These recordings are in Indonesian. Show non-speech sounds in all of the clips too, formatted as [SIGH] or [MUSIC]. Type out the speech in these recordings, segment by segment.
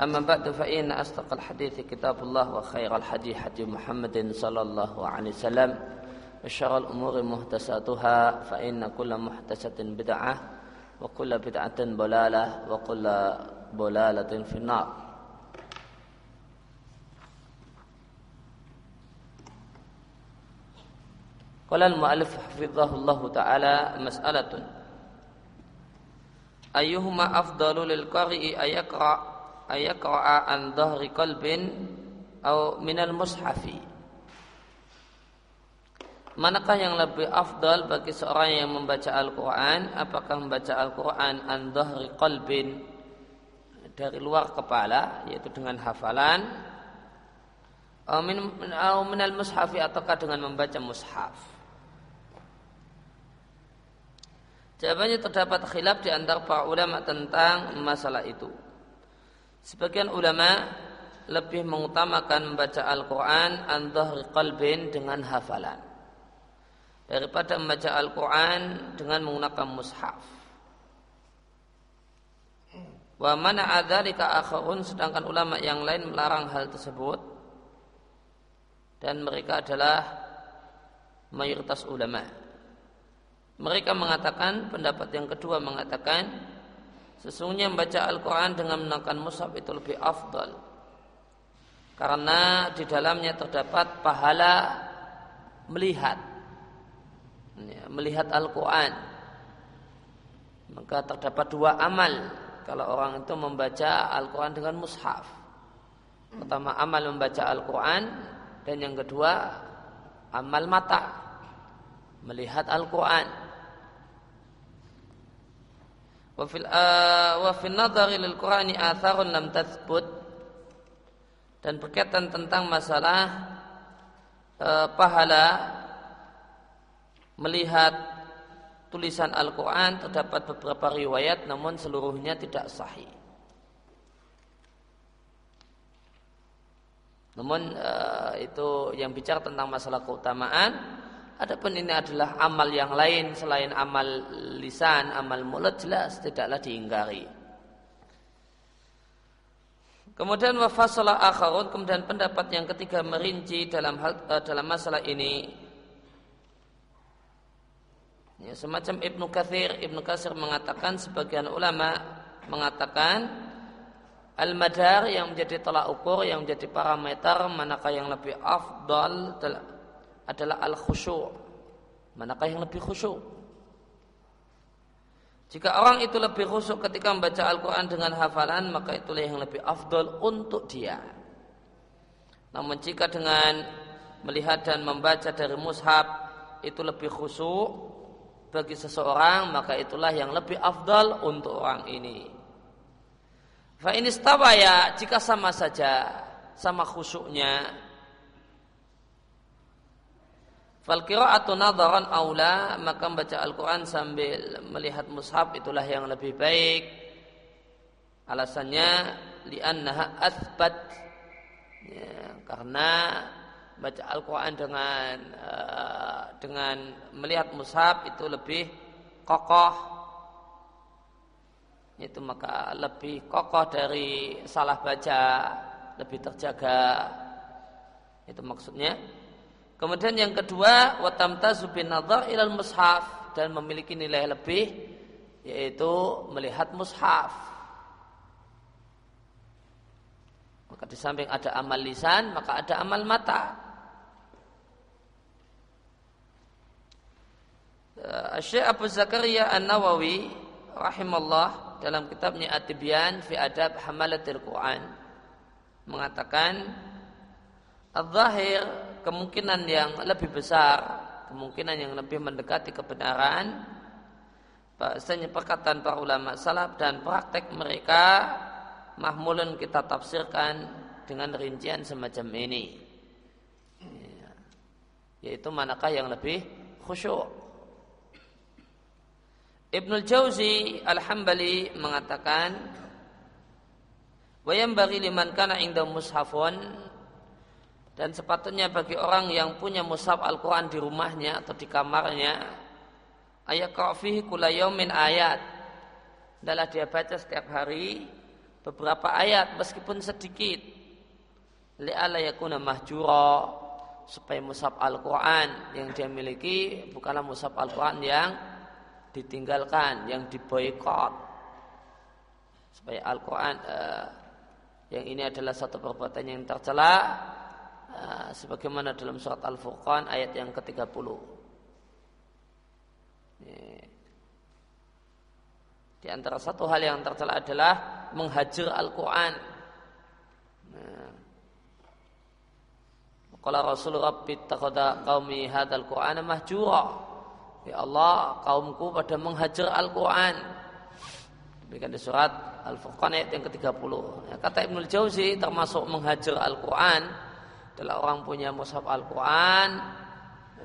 أما بعد فإن أصدق الحديث كتاب الله وخير الحديث حديث محمد صلى الله عليه وسلم. وشر الأمور محدثاتها فإن كل محدثة بدعة وكل بدعة ضلالة وكل ضلالة في النار. قال المؤلف حفظه الله تعالى مسألة أيهما أفضل للقارئ أن يقرأ ayaqra'a an dhahri qalbin au minal mushafi. Manakah yang lebih afdal bagi seorang yang membaca Al-Quran? Apakah membaca Al-Quran an dhahri qalbin? Dari luar kepala Yaitu dengan hafalan. Au min, minal mushafi Ataukah dengan membaca mushaf? Jawabannya terdapat khilaf di antara para ulama tentang masalah itu. Sebagian ulama lebih mengutamakan membaca Al-Quran an qalbin dengan hafalan daripada membaca Al-Quran dengan menggunakan mushaf. Wa mana adzalika akhirun sedangkan ulama yang lain melarang hal tersebut dan mereka adalah mayoritas ulama. Mereka mengatakan pendapat yang kedua mengatakan Sesungguhnya membaca Al-Quran dengan menekan mushaf itu lebih afdal. Karena di dalamnya terdapat pahala melihat. Ya, Melihat Al-Quran. Maka terdapat dua amal Kalau orang itu membaca Al-Quran dengan mushaf. Pertama amal membaca Al-Quran. Dan yang kedua Amal mata Melihat Al-Quran wa fil uh, wa nadhari lil Qur'ani atharun lam tathbut dan berkaitan tentang masalah uh, pahala melihat tulisan Al-Quran terdapat beberapa riwayat namun seluruhnya tidak sahih. Namun uh, itu yang bicara tentang masalah keutamaan Adapun ini adalah amal yang lain selain amal lisan, amal mulut jelas tidaklah diingkari. Kemudian wafasalah akharun kemudian pendapat yang ketiga merinci dalam hal uh, dalam masalah ini. Ya, semacam Ibnu Kathir, Ibnu Katsir mengatakan sebagian ulama mengatakan al-madar yang menjadi tolak ukur yang menjadi parameter manakah yang lebih afdal adalah al-khusyu' manakah yang lebih khusyuk jika orang itu lebih khusyuk ketika membaca Al-Quran dengan hafalan maka itulah yang lebih afdol untuk dia. Namun jika dengan melihat dan membaca dari mushaf itu lebih khusyuk bagi seseorang maka itulah yang lebih afdal untuk orang ini. Fa ini ya jika sama saja sama khusyuknya Fal qira'atu nadharan aula maka membaca Al-Qur'an sambil melihat mushaf itulah yang lebih baik. Alasannya li'annaha athbat. Ya, karena baca Al-Qur'an dengan uh, dengan melihat mushaf itu lebih kokoh. Itu maka lebih kokoh dari salah baca, lebih terjaga. Itu maksudnya. Kemudian yang kedua, watamtazu bin ilal mushaf dan memiliki nilai lebih yaitu melihat mushaf. Maka di samping ada amal lisan, maka ada amal mata. Eh, Syekh Abu Zakaria An-Nawawi rahimallah dalam kitabnya At-Tibyan fi Adab Hamalatil Quran mengatakan Al-Zahir kemungkinan yang lebih besar, kemungkinan yang lebih mendekati kebenaran, bahasanya perkataan para ulama salaf dan praktek mereka mahmulun kita tafsirkan dengan rincian semacam ini. Ya. yaitu manakah yang lebih khusyuk. Ibnul Jauzi Al-Hambali mengatakan Wayam bagi liman kana inda mushafun dan sepatutnya bagi orang yang punya mushaf Al-Quran di rumahnya atau di kamarnya ayat fihi kula yaumin ayat. Adalah dia baca setiap hari beberapa ayat meskipun sedikit. Li'ala yakuna mahjura supaya mushaf Al-Quran yang dia miliki bukanlah mushaf Al-Quran yang ditinggalkan, yang diboykot supaya Al-Quran uh, yang ini adalah satu perbuatan yang tercela sebagaimana dalam surat Al-Furqan ayat yang ke-30. Di antara satu hal yang tercela adalah menghajar Al-Quran. Nah. Kalau Rasul Rabbi takhada qaumi hadal Qur'ana mahjura. Ya Allah, kaumku pada menghajar Al-Quran. Demikian di surat Al-Furqan ayat yang ke-30. Ya, kata Ibnul Jauzi termasuk menghajar Al-Quran adalah orang punya mushaf Al-Quran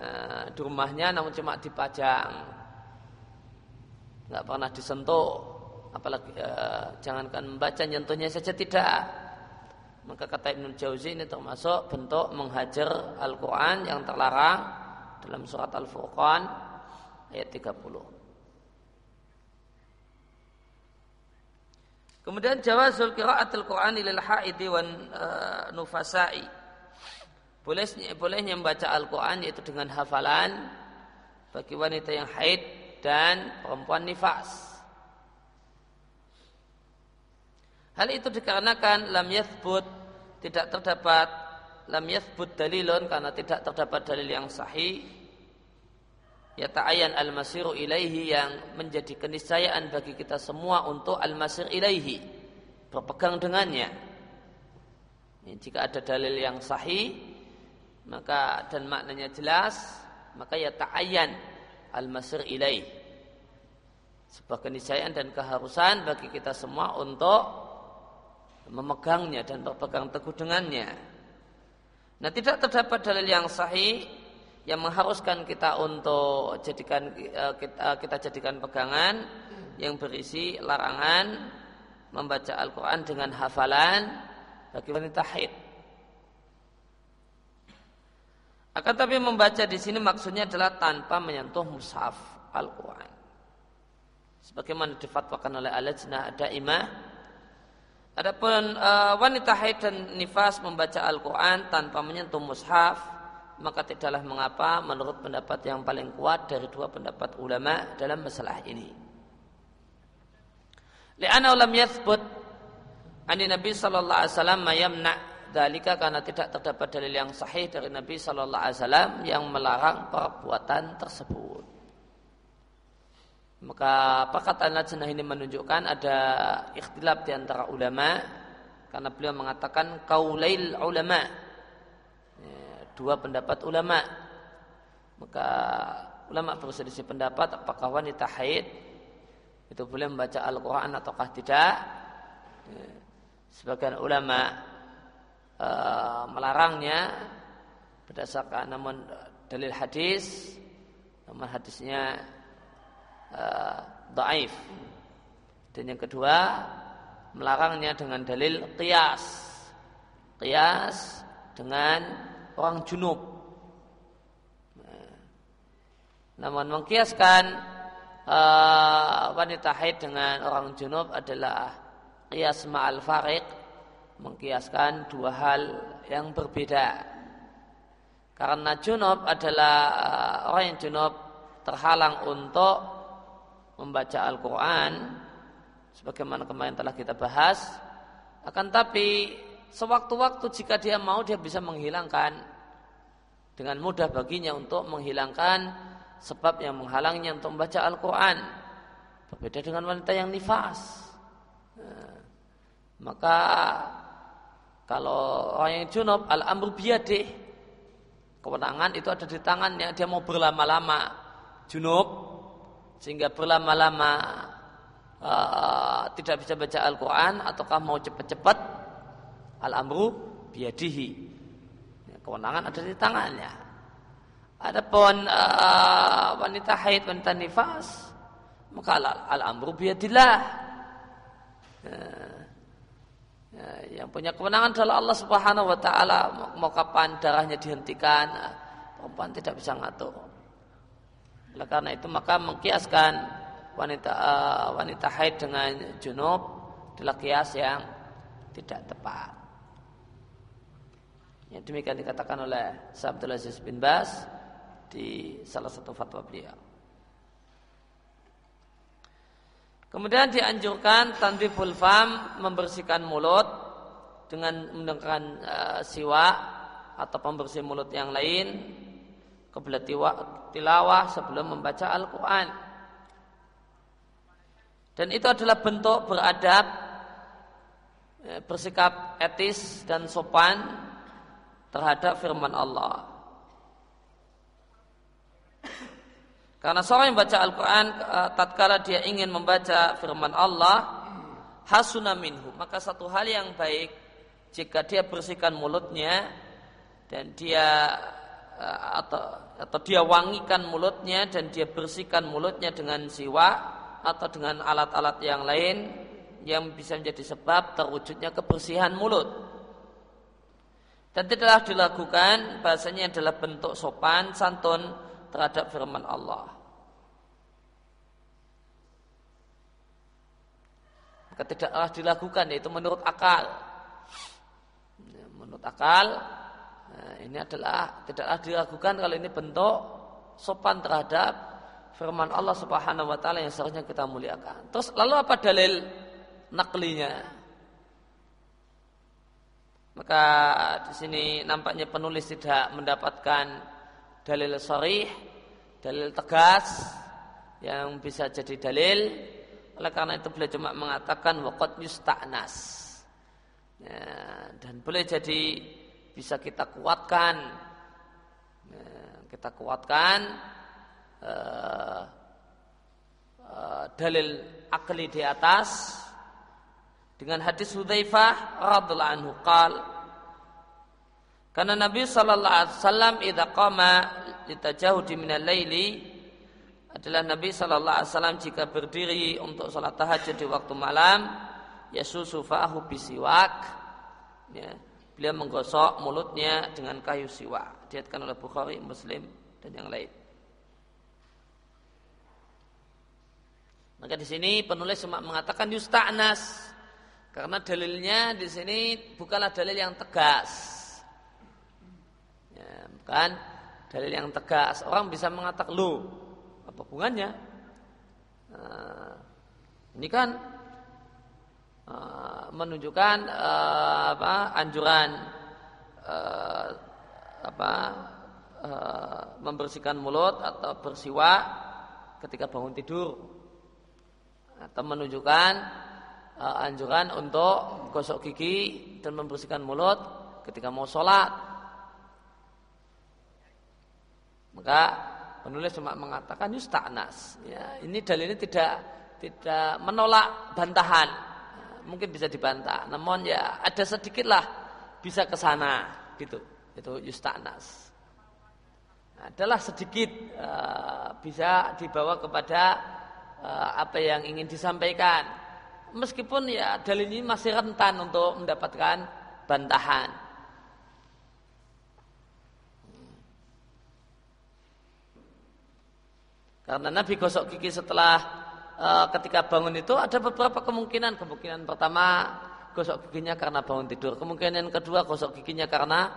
ya, di rumahnya namun cuma dipajang. Nggak pernah disentuh. Apalagi ya, jangankan membaca nyentuhnya saja tidak. Maka kata Ibnul Jauzi ini termasuk bentuk menghajar Al-Quran yang terlarang dalam surat Al-Furqan ayat 30. Kemudian jawazul qiraatil Qur'ani lil haidi wan uh, nufasai. Bolehnya bolehnya membaca Al-Qur'an yaitu dengan hafalan bagi wanita yang haid dan perempuan nifas. Hal itu dikarenakan lam yathbut tidak terdapat lam yathbut dalilun karena tidak terdapat dalil yang sahih ya ta'ayan al-masiru ilaihi yang menjadi keniscayaan bagi kita semua untuk al-masir ilaihi berpegang dengannya ya, jika ada dalil yang sahih maka dan maknanya jelas maka ya ta'ayan al-masir ilaihi sebuah keniscayaan dan keharusan bagi kita semua untuk memegangnya dan berpegang teguh dengannya. Nah, tidak terdapat dalil yang sahih yang mengharuskan kita untuk jadikan eh, kita, eh, kita jadikan pegangan yang berisi larangan membaca Al-Quran dengan hafalan bagi wanita haid. Akan tapi membaca di sini maksudnya adalah tanpa menyentuh mushaf Al-Quran. Sebagaimana difatwakan oleh Al-Lajnah Daimah. Adapun uh, wanita haid dan nifas membaca Al-Quran tanpa menyentuh mushaf maka tidaklah mengapa menurut pendapat yang paling kuat dari dua pendapat ulama dalam masalah ini. Li'anna lam yathbut ani Nabi sallallahu alaihi wasallam dalika karena tidak terdapat dalil yang sahih dari Nabi sallallahu alaihi wasallam yang melarang perbuatan tersebut. Maka perkataan lajnah ini menunjukkan ada ikhtilaf di antara ulama karena beliau mengatakan kaulail ulama dua pendapat ulama. Maka ulama berselisih pendapat apakah wanita haid itu boleh membaca Al-Quran ataukah tidak. Sebagian ulama e, melarangnya berdasarkan namun dalil hadis, namun hadisnya e, daif. Dan yang kedua melarangnya dengan dalil qiyas. Qiyas dengan orang junub. Namun mengkiaskan uh, wanita haid dengan orang junub adalah kias ma'al farik mengkiaskan dua hal yang berbeda. Karena junub adalah uh, orang yang junub terhalang untuk membaca Al-Quran sebagaimana kemarin telah kita bahas. Akan tapi sewaktu-waktu jika dia mau dia bisa menghilangkan. Dengan mudah baginya untuk menghilangkan sebab yang menghalangnya untuk membaca Al-Quran. Berbeda dengan wanita yang nifas. Nah, maka kalau orang yang junub al-amru biyadih kewenangan itu ada di tangannya dia mau berlama-lama junub sehingga berlama-lama uh, tidak bisa baca Al-Quran ataukah mau cepat-cepat Al-amru biadihi. Ya, kewenangan ada di tangannya. Adapun uh, wanita haid, wanita nifas, maka al-amru biadillah. Uh, ya, yang punya kemenangan adalah Allah Subhanahu wa taala. Mau kapan darahnya dihentikan, uh, perempuan tidak bisa ngatur. Oleh karena itu maka mengkiaskan wanita uh, wanita haid dengan junub adalah kias yang tidak tepat. Ya, demikian dikatakan oleh Sabdul Aziz bin Bas di salah satu fatwa beliau. Kemudian dianjurkan tanbihul fam membersihkan mulut dengan menggunakan uh, siwak atau pembersih mulut yang lain kebelah tilawah sebelum membaca Al-Quran. Dan itu adalah bentuk beradab, ya, bersikap etis dan sopan terhadap firman Allah. Karena seorang yang baca Al-Quran eh, tatkala dia ingin membaca firman Allah hasuna minhu maka satu hal yang baik jika dia bersihkan mulutnya dan dia eh, atau atau dia wangikan mulutnya dan dia bersihkan mulutnya dengan siwa atau dengan alat-alat yang lain yang bisa menjadi sebab terwujudnya kebersihan mulut. Dan tidaklah dilakukan bahasanya adalah bentuk sopan santun terhadap firman Allah. maka tidaklah dilakukan yaitu menurut akal. Ya, menurut akal nah, ini adalah tidaklah dilakukan kalau ini bentuk sopan terhadap firman Allah Subhanahu wa taala yang seharusnya kita muliakan. Terus lalu apa dalil naklinya? Maka di sini nampaknya penulis tidak mendapatkan dalil sharih, dalil tegas yang bisa jadi dalil. Oleh karena itu beliau cuma mengatakan waqad yusta'nas. Ya, dan boleh jadi bisa kita kuatkan. Ya, kita kuatkan uh, uh, dalil akli di atas. Dengan hadis Hudzaifah radhiallahu anhu qal karena Nabi sallallahu alaihi wasallam idza qama litajahudi minal laili adalah Nabi Shallallahu Alaihi Wasallam jika berdiri untuk sholat tahajud di waktu malam, yasusu fa'ahu bisiwak, ya, beliau menggosok mulutnya dengan kayu siwak. Diatkan oleh Bukhari, Muslim dan yang lain. Maka di sini penulis cuma mengatakan yusta'nas karena dalilnya di sini bukanlah dalil yang tegas. Bukan dalil yang tegas. Orang bisa mengatakan lu apa hubungannya? Nah, ini kan uh, menunjukkan uh, apa anjuran uh, apa uh, membersihkan mulut atau bersiwak ketika bangun tidur atau menunjukkan uh, anjuran untuk gosok gigi dan membersihkan mulut ketika mau sholat maka Penulis cuma mengatakan yusta'nas. Ya, ini dalilnya tidak tidak menolak bantahan. Mungkin bisa dibantah, namun ya ada sedikitlah bisa ke sana gitu. Itu yusta'nas. Nah, adalah sedikit uh, bisa dibawa kepada uh, apa yang ingin disampaikan. Meskipun ya dalil ini masih rentan untuk mendapatkan bantahan. Karena Nabi gosok gigi setelah uh, ketika bangun itu ada beberapa kemungkinan. Kemungkinan pertama gosok giginya karena bangun tidur. Kemungkinan kedua gosok giginya karena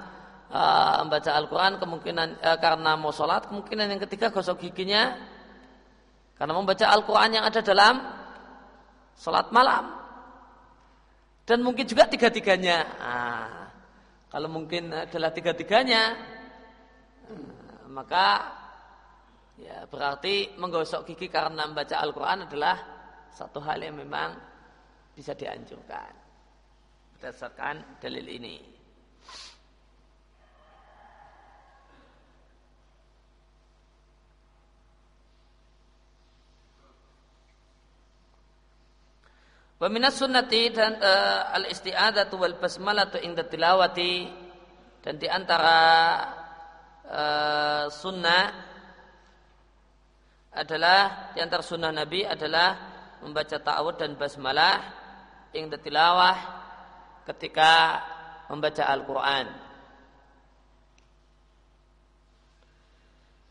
uh, membaca Al-Quran. Kemungkinan uh, karena mau sholat. Kemungkinan yang ketiga gosok giginya karena membaca Al-Quran yang ada dalam sholat malam. Dan mungkin juga tiga-tiganya. Nah, kalau mungkin adalah tiga-tiganya, maka Ya, berarti menggosok gigi karena membaca Al-Quran adalah satu hal yang memang bisa dianjurkan berdasarkan dalil ini. Peminat sunnati dan uh, al istiadatu wal basmalatu inda tilawati dan di antara uh, sunnah adalah di antara sunnah Nabi adalah membaca ta'awud dan basmalah yang tilawah ketika membaca Al-Quran.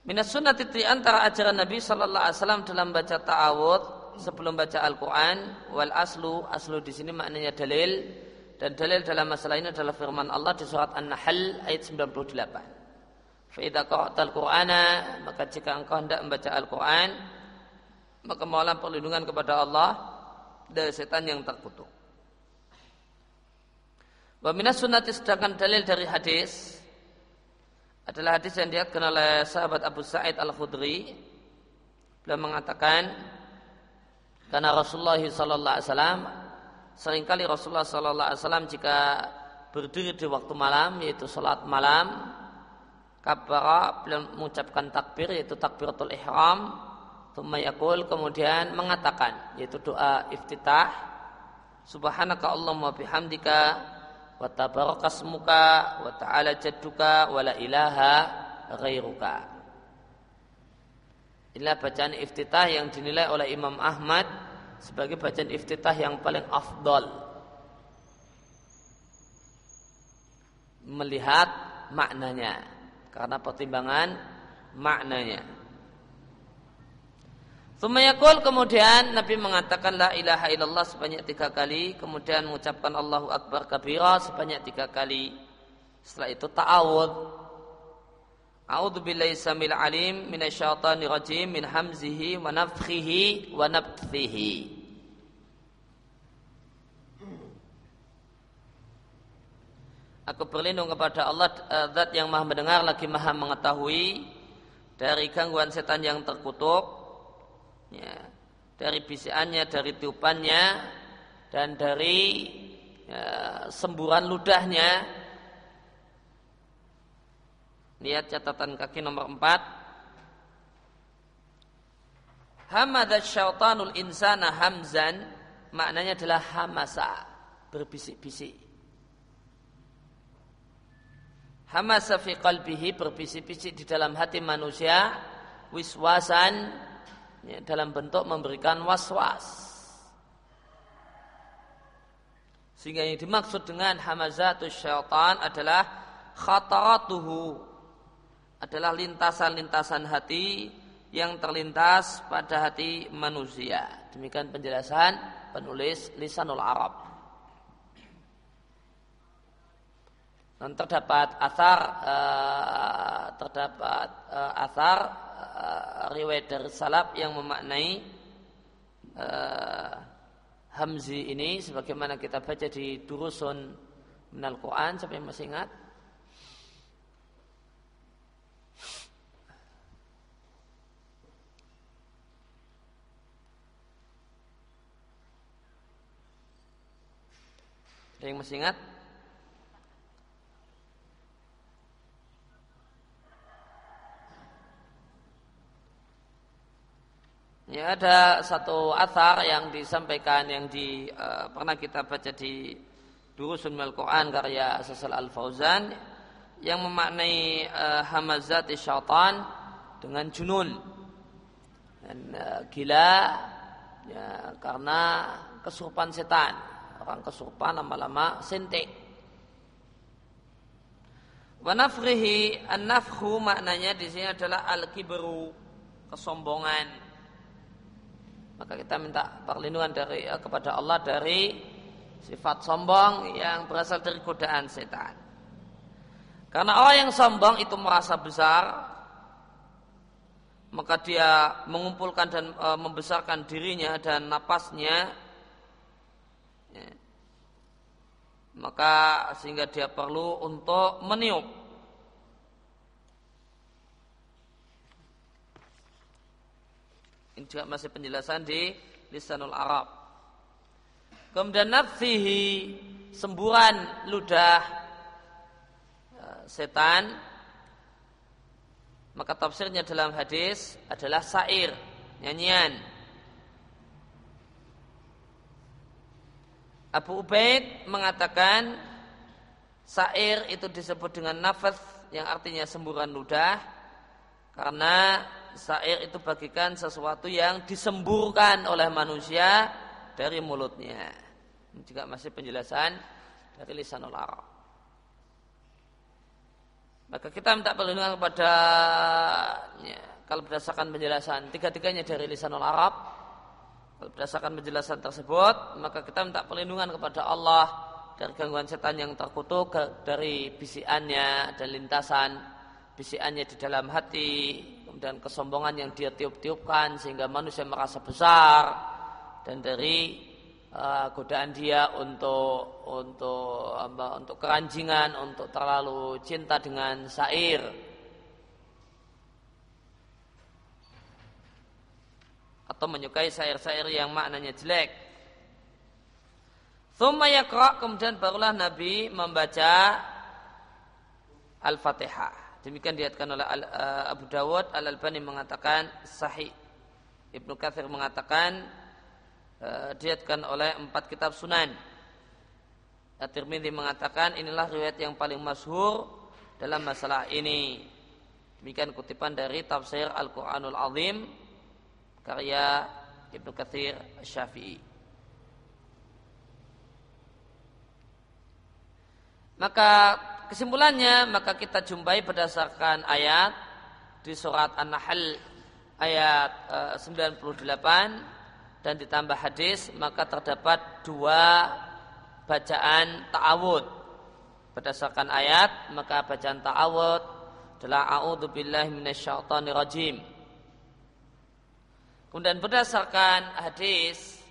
Minas sunnah di antara ajaran Nabi Sallallahu Alaihi Wasallam dalam baca ta'awud sebelum baca Al-Quran wal aslu aslu di sini maknanya dalil dan dalil dalam masalah ini adalah firman Allah di surat An-Nahl ayat 98. Fa'idha qara'tal Qur'ana maka jika engkau hendak membaca Al-Qur'an maka mohonlah perlindungan kepada Allah dari setan yang terkutuk. Wa minas sunnati sedangkan dalil dari hadis adalah hadis yang dilihatkan oleh sahabat Abu Sa'id Al-Khudri beliau mengatakan karena Rasulullah wasallam sering kali Rasulullah wasallam jika berdiri di waktu malam yaitu salat malam kabara beliau mengucapkan takbir yaitu takbiratul ihram. Thumma yaqul kemudian mengatakan yaitu doa iftitah. Subhanaka allahumma bihamdika wa tabarakasmuka wa ta'ala jadduka wa la ilaha ghairuka. Inilah bacaan iftitah yang dinilai oleh Imam Ahmad sebagai bacaan iftitah yang paling afdol. Melihat maknanya karena pertimbangan maknanya. Sumayakul kemudian Nabi mengatakan la ilaha illallah sebanyak tiga kali, kemudian mengucapkan Allahu Akbar kabira sebanyak tiga kali. Setelah itu ta'awud. A'udzu billahi samil alim minasyaitonir rajim min hamzihi wa nafthihi wa nafthihi. Aku berlindung kepada Allah eh, Zat yang maha mendengar lagi maha mengetahui dari gangguan setan yang terkutuk, ya, dari bisiannya, dari tiupannya, dan dari ya, semburan ludahnya. Lihat catatan kaki nomor 4. Hamadat syaitanul insana hamzan maknanya adalah hamasa berbisik-bisik hamasa fi qalbihi berbisik-bisik di dalam hati manusia wiswasan ya, dalam bentuk memberikan was-was. Sehingga yang dimaksud dengan hamazatus syaitan adalah khataratuhu adalah lintasan-lintasan hati yang terlintas pada hati manusia. Demikian penjelasan penulis lisanul Arab Dan terdapat asar uh, terdapat uh, asar uh, riwayat dari salaf yang memaknai uh, Hamzi ini sebagaimana kita baca di Durusun Minal Quran yang masih ingat? Ada yang masih ingat? Ya ada satu athar yang disampaikan yang di uh, pernah kita baca di Durusun Mal Quran karya Sasal Al Fauzan yang memaknai uh, hamazat syaitan dengan junun. Dan uh, gila ya karena kesurupan setan. Orang kesurupan lama-lama sentik. Wanafrihi an-nafhu maknanya di sini adalah al-kibru kesombongan maka kita minta perlindungan dari uh, kepada Allah dari sifat sombong yang berasal dari godaan setan. Karena orang yang sombong itu merasa besar, maka dia mengumpulkan dan e, membesarkan dirinya dan napasnya, ya. maka sehingga dia perlu untuk meniup Ini juga masih penjelasan di lisanul Arab. Kemudian nafsihi semburan ludah e, setan maka tafsirnya dalam hadis adalah sair nyanyian Abu Ubaid mengatakan sair itu disebut dengan nafas yang artinya semburan ludah karena sair itu bagikan sesuatu yang disemburkan oleh manusia dari mulutnya. Ini juga masih penjelasan dari lisanul Arab. Maka kita minta perlindungan kepada ya, kalau berdasarkan penjelasan tiga-tiganya dari lisanul Arab. Kalau berdasarkan penjelasan tersebut, maka kita minta perlindungan kepada Allah dari gangguan setan yang terkutuk dari bisiannya dan lintasan bisiannya di dalam hati kemudian kesombongan yang dia tiup-tiupkan sehingga manusia merasa besar. Dan dari uh, godaan dia untuk untuk apa, untuk keranjingan untuk terlalu cinta dengan sair atau menyukai sair-sair yang maknanya jelek. Thumma kemudian barulah Nabi membaca Al-Fatihah. Demikian diatkan oleh uh, Abu Dawud, Al-Albani mengatakan sahih. Ibnu Katsir mengatakan uh, diatkan oleh empat kitab Sunan. At-Tirmidzi mengatakan inilah riwayat yang paling masyhur dalam masalah ini. Demikian kutipan dari tafsir Al-Qur'anul Azim karya Ibnu Katsir Syafi'i. Maka kesimpulannya maka kita jumpai berdasarkan ayat di surat An-Nahl ayat e, eh, 98 dan ditambah hadis maka terdapat dua bacaan ta'awud. Berdasarkan ayat maka bacaan ta'awud adalah a'udzu billahi rajim. Kemudian berdasarkan hadis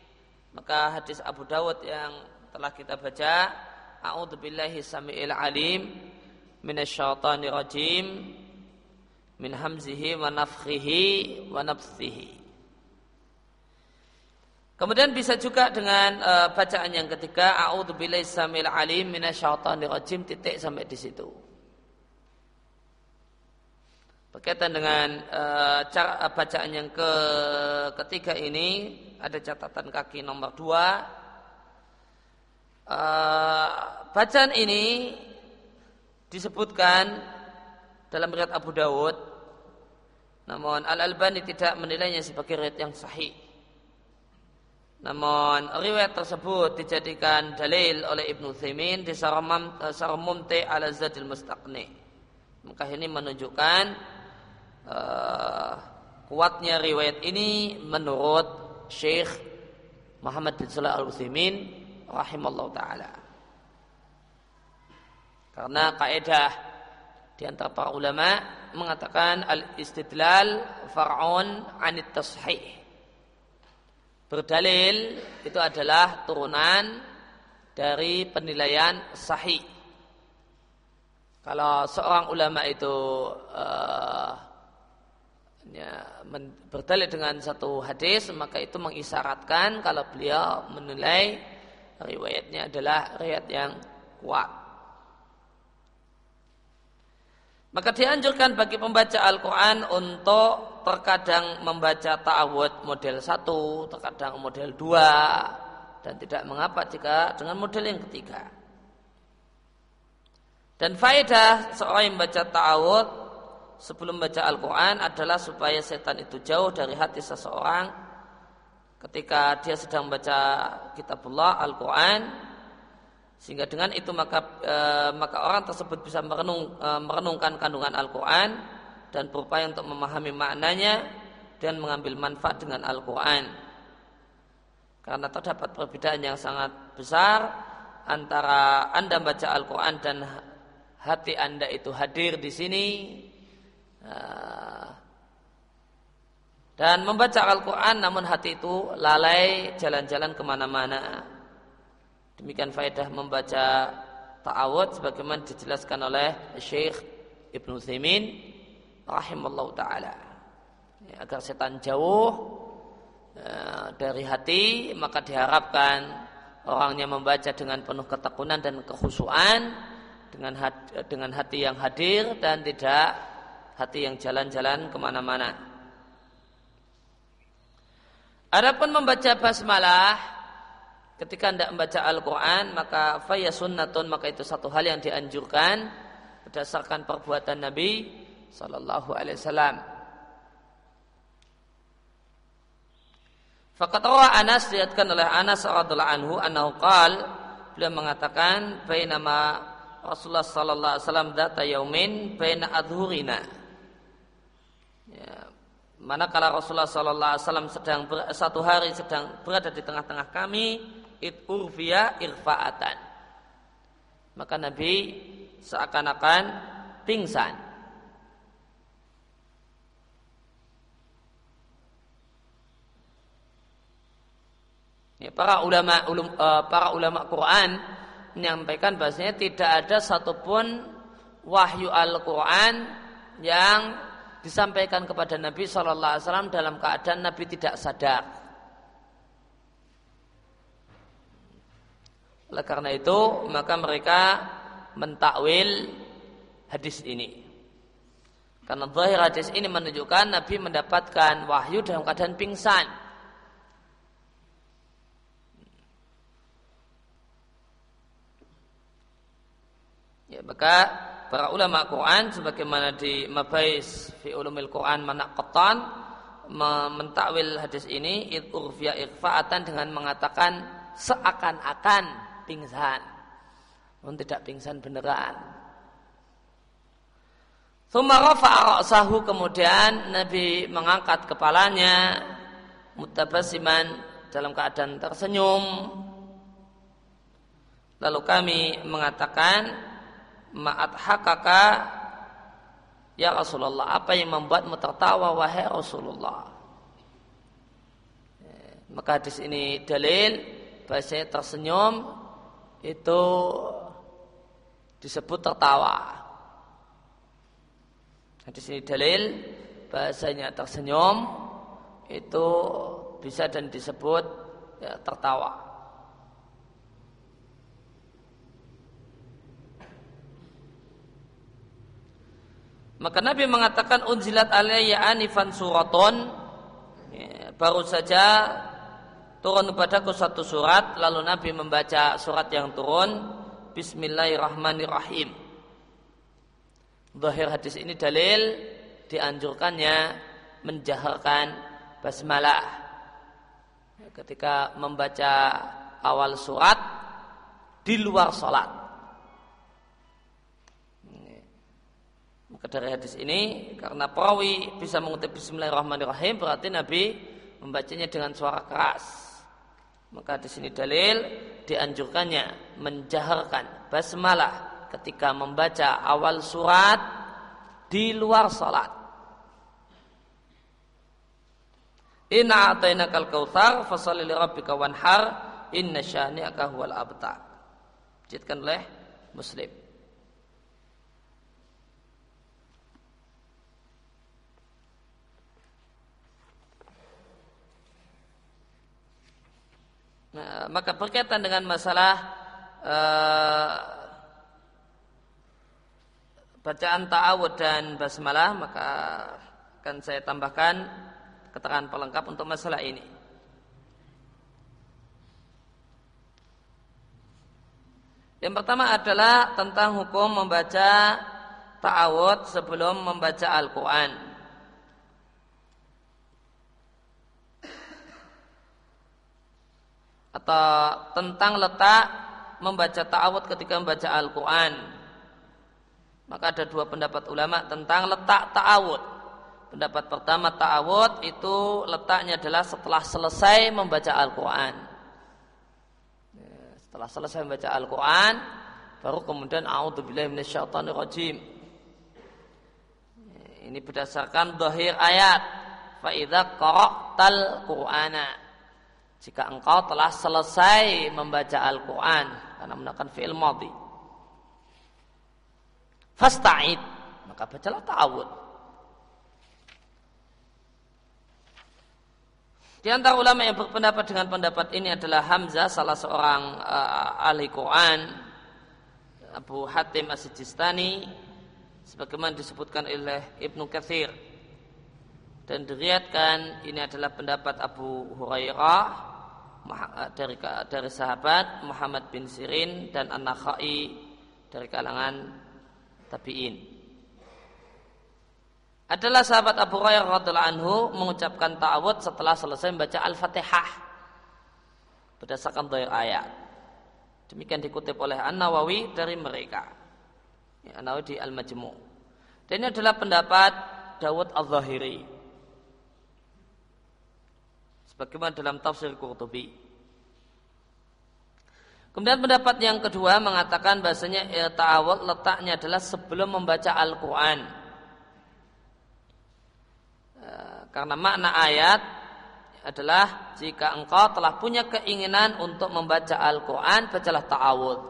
maka hadis Abu Dawud yang telah kita baca A'udzu billahi samiil alim minasyaitonir rajim min hamzihi wa nafthihi wa nafsihi. Kemudian bisa juga dengan uh, bacaan yang ketiga A'udzu billahi samiil alim minasyaitonir rajim titik sampai di situ. Berkaitan dengan uh, cara bacaan yang ke ketiga ini ada catatan kaki nomor dua uh, bacaan ini disebutkan dalam riwayat Abu Dawud. Namun Al-Albani tidak menilainya sebagai riwayat yang sahih. Namun riwayat tersebut dijadikan dalil oleh Ibnu Thaimin di Saramumti ala Zadil Mustaqni. Maka ini menunjukkan uh, kuatnya riwayat ini menurut Syekh Muhammad bin Salah Al-Utsaimin rahimallahu taala. Karena kaidah di antara para ulama mengatakan al-istidlal far'un anit tashih. Berdalil itu adalah turunan dari penilaian sahih. Kalau seorang ulama itu uh, ya, berdalil dengan satu hadis maka itu mengisyaratkan kalau beliau menilai riwayatnya adalah riwayat yang kuat. Maka dianjurkan bagi pembaca Al-Quran untuk terkadang membaca ta'awud model satu, terkadang model dua, dan tidak mengapa jika dengan model yang ketiga. Dan faedah seorang yang membaca ta'awud sebelum baca Al-Quran adalah supaya setan itu jauh dari hati seseorang ketika dia sedang membaca kitabullah Al-Quran sehingga dengan itu maka e, maka orang tersebut bisa merenung, e, merenungkan kandungan Al-Quran dan berupaya untuk memahami maknanya dan mengambil manfaat dengan Al-Quran. Karena terdapat perbedaan yang sangat besar antara anda membaca Al-Quran dan hati anda itu hadir di sini. E, dan membaca Al-Quran namun hati itu lalai jalan-jalan ke mana-mana. Demikian faedah membaca ta'awud sebagaimana dijelaskan oleh Syekh Ibnu Thimin rahimallahu taala. Ya, agar setan jauh ya, dari hati maka diharapkan orangnya membaca dengan penuh ketekunan dan hati, dengan hati yang hadir dan tidak hati yang jalan-jalan ke mana-mana. Adapun membaca basmalah ketika anda membaca Al-Quran maka faya sunnatun maka itu satu hal yang dianjurkan berdasarkan perbuatan Nabi sallallahu alaihi wasallam. Fakat Anas dilihatkan oleh Anas radhiallahu anhu annahu qal beliau mengatakan bainama Rasulullah sallallahu alaihi wasallam data yaumin baina adhurina. Manakala Rasulullah sallallahu alaihi wasallam sedang ber, satu hari sedang berada di tengah-tengah kami it urfiya irfaatan. Maka Nabi seakan-akan pingsan. Ya, para ulama ulum, uh, para ulama Quran menyampaikan bahasanya tidak ada satupun wahyu Al-Quran yang disampaikan kepada Nabi Shallallahu Alaihi Wasallam dalam keadaan Nabi tidak sadar. Oleh karena itu maka mereka mentakwil hadis ini. Karena zahir hadis ini menunjukkan Nabi mendapatkan wahyu dalam keadaan pingsan. Ya, maka para ulama Quran sebagaimana di Mabais fi ulumil Quran manaqatan mentakwil hadis ini id urfiya ikhfa'atan dengan mengatakan seakan-akan pingsan. Namun tidak pingsan beneran. Thumma sahu kemudian Nabi mengangkat kepalanya mutabasiman dalam keadaan tersenyum. Lalu kami mengatakan ma'at hakaka ya Rasulullah apa yang membuatmu tertawa wahai Rasulullah? Maka hadis ini dalil bahasanya tersenyum itu disebut tertawa. Hadis ini dalil bahasanya tersenyum itu bisa dan disebut ya, tertawa Maka Nabi mengatakan unzilat alayya anifan suraton ya, baru saja turun kepadaku satu surat lalu Nabi membaca surat yang turun Bismillahirrahmanirrahim. Zahir hadis ini dalil dianjurkannya menjaharkan basmalah ketika membaca awal surat di luar sholat. Dari hadis ini karena perawi bisa mengutip Bismillahirrahmanirrahim berarti Nabi membacanya dengan suara keras. Maka di sini dalil dianjurkannya menjaharkan basmalah ketika membaca awal surat di luar salat. Inna atainakal kautsar fasalli li rabbika wanhar inna syani'aka huwal abtar. Jitkan oleh Muslim. Nah, maka berkaitan dengan masalah uh, bacaan ta'awud dan basmalah maka akan saya tambahkan keterangan pelengkap untuk masalah ini. Yang pertama adalah tentang hukum membaca ta'awud sebelum membaca Al-Quran. Atau tentang letak membaca ta'awud ketika membaca Al-Quran. Maka ada dua pendapat ulama tentang letak ta'awud. Pendapat pertama ta'awud itu letaknya adalah setelah selesai membaca Al-Quran. Setelah selesai membaca Al-Quran, baru kemudian a'udzubillahi ya, Ini berdasarkan dohir ayat. Fa'idha qara'tal Qur'ana jika engkau telah selesai membaca Al-Quran karena menggunakan fi'il madhi fasta'id maka bacalah ta'awud Di antara ulama yang berpendapat dengan pendapat ini adalah Hamzah, salah seorang uh, ahli Quran, Abu Hatim As-Sijistani, sebagaimana disebutkan oleh Ibnu Kathir. Dan diriatkan ini adalah pendapat Abu Hurairah Eh, dari dari sahabat Muhammad bin Sirin dan An-Nakhai dari kalangan tabi'in. Adalah sahabat Abu Hurairah radhiallahu anhu mengucapkan ta'awud setelah selesai membaca Al-Fatihah berdasarkan doa ayat. Demikian dikutip oleh An-Nawawi dari mereka. Ya, An-Nawawi di Al-Majmu'. Dan ini adalah pendapat Dawud Al-Zahiri. Sebagaimana dalam tafsir Qurtubi. Kemudian pendapat yang kedua mengatakan bahasanya ya, ta'awud letaknya adalah sebelum membaca Al-Quran. E, karena makna ayat adalah jika engkau telah punya keinginan untuk membaca Al-Quran, bacalah ta'awud.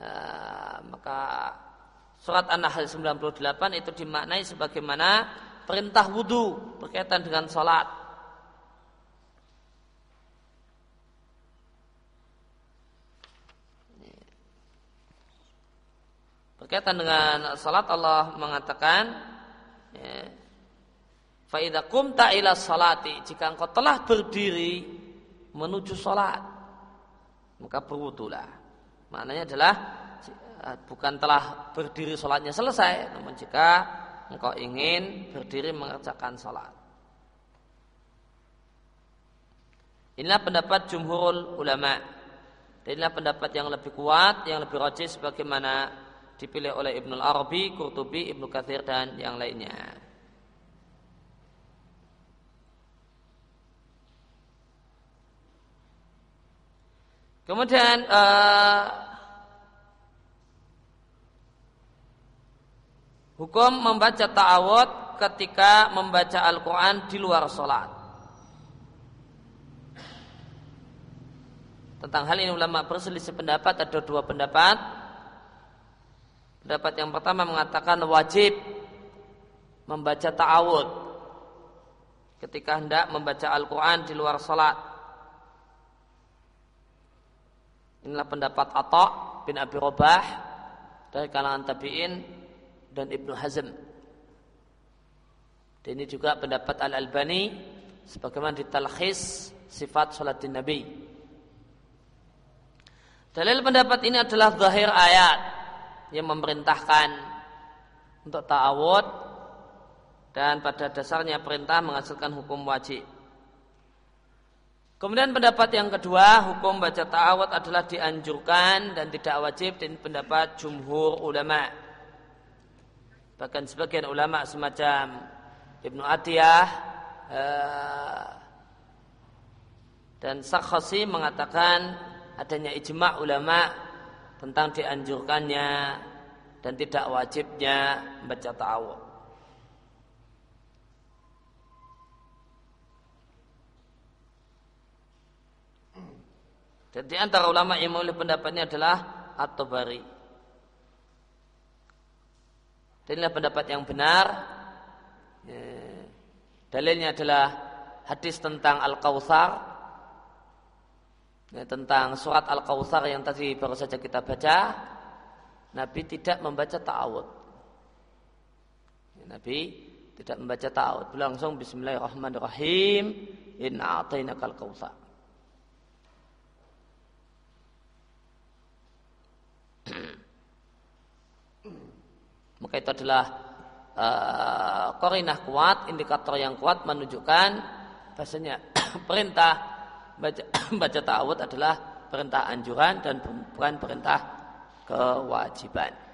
E, maka surat An-Nahl 98 itu dimaknai sebagaimana perintah wudhu berkaitan dengan sholat. Berkaitan dengan salat Allah mengatakan ya, Fa'idha kumta salati Jika engkau telah berdiri menuju salat Maka berwudulah. Maknanya adalah Bukan telah berdiri salatnya selesai Namun jika engkau ingin berdiri mengerjakan salat. Inilah pendapat jumhurul ulama. Inilah pendapat yang lebih kuat Yang lebih rajin sebagaimana dipilih oleh Ibnu Arabi, Qurtubi, Ibnu Katsir dan yang lainnya. Kemudian uh, hukum membaca ta'awud ketika membaca Al-Quran di luar sholat. Tentang hal ini ulama berselisih pendapat ada dua pendapat. Pendapat yang pertama mengatakan wajib membaca ta'awud ketika hendak membaca Al-Quran di luar salat. Inilah pendapat Atta bin Abi Robah dari kalangan tabi'in dan Ibnu Hazm. Dan ini juga pendapat Al-Albani sebagaimana di talkhis sifat salatin Nabi. Dalil pendapat ini adalah zahir ayat yang memerintahkan untuk ta'awud dan pada dasarnya perintah menghasilkan hukum wajib. Kemudian pendapat yang kedua, hukum baca ta'awud adalah dianjurkan dan tidak wajib dan pendapat jumhur ulama. Bahkan sebagian ulama semacam Ibnu Atiyah eh, dan Sakhasi mengatakan adanya ijma' ulama tentang dianjurkannya dan tidak wajibnya membaca ta'awud. Jadi antara ulama yang memilih pendapatnya adalah At-Tabari. Inilah pendapat yang benar. Ya. Dalilnya adalah hadis tentang Al-Kautsar ya, tentang surat Al-Kautsar yang tadi baru saja kita baca, Nabi tidak membaca ta'awud. Ya, Nabi tidak membaca ta'awud. Langsung Bismillahirrahmanirrahim. Inna a'tainakal kautsar. [CLEARS THROAT] Maka itu adalah uh, korinah kuat, indikator yang kuat menunjukkan bahasanya [CLEARS THROAT] perintah baca, [COUGHS] baca ta'awud adalah perintah anjuran dan bukan perintah kewajiban.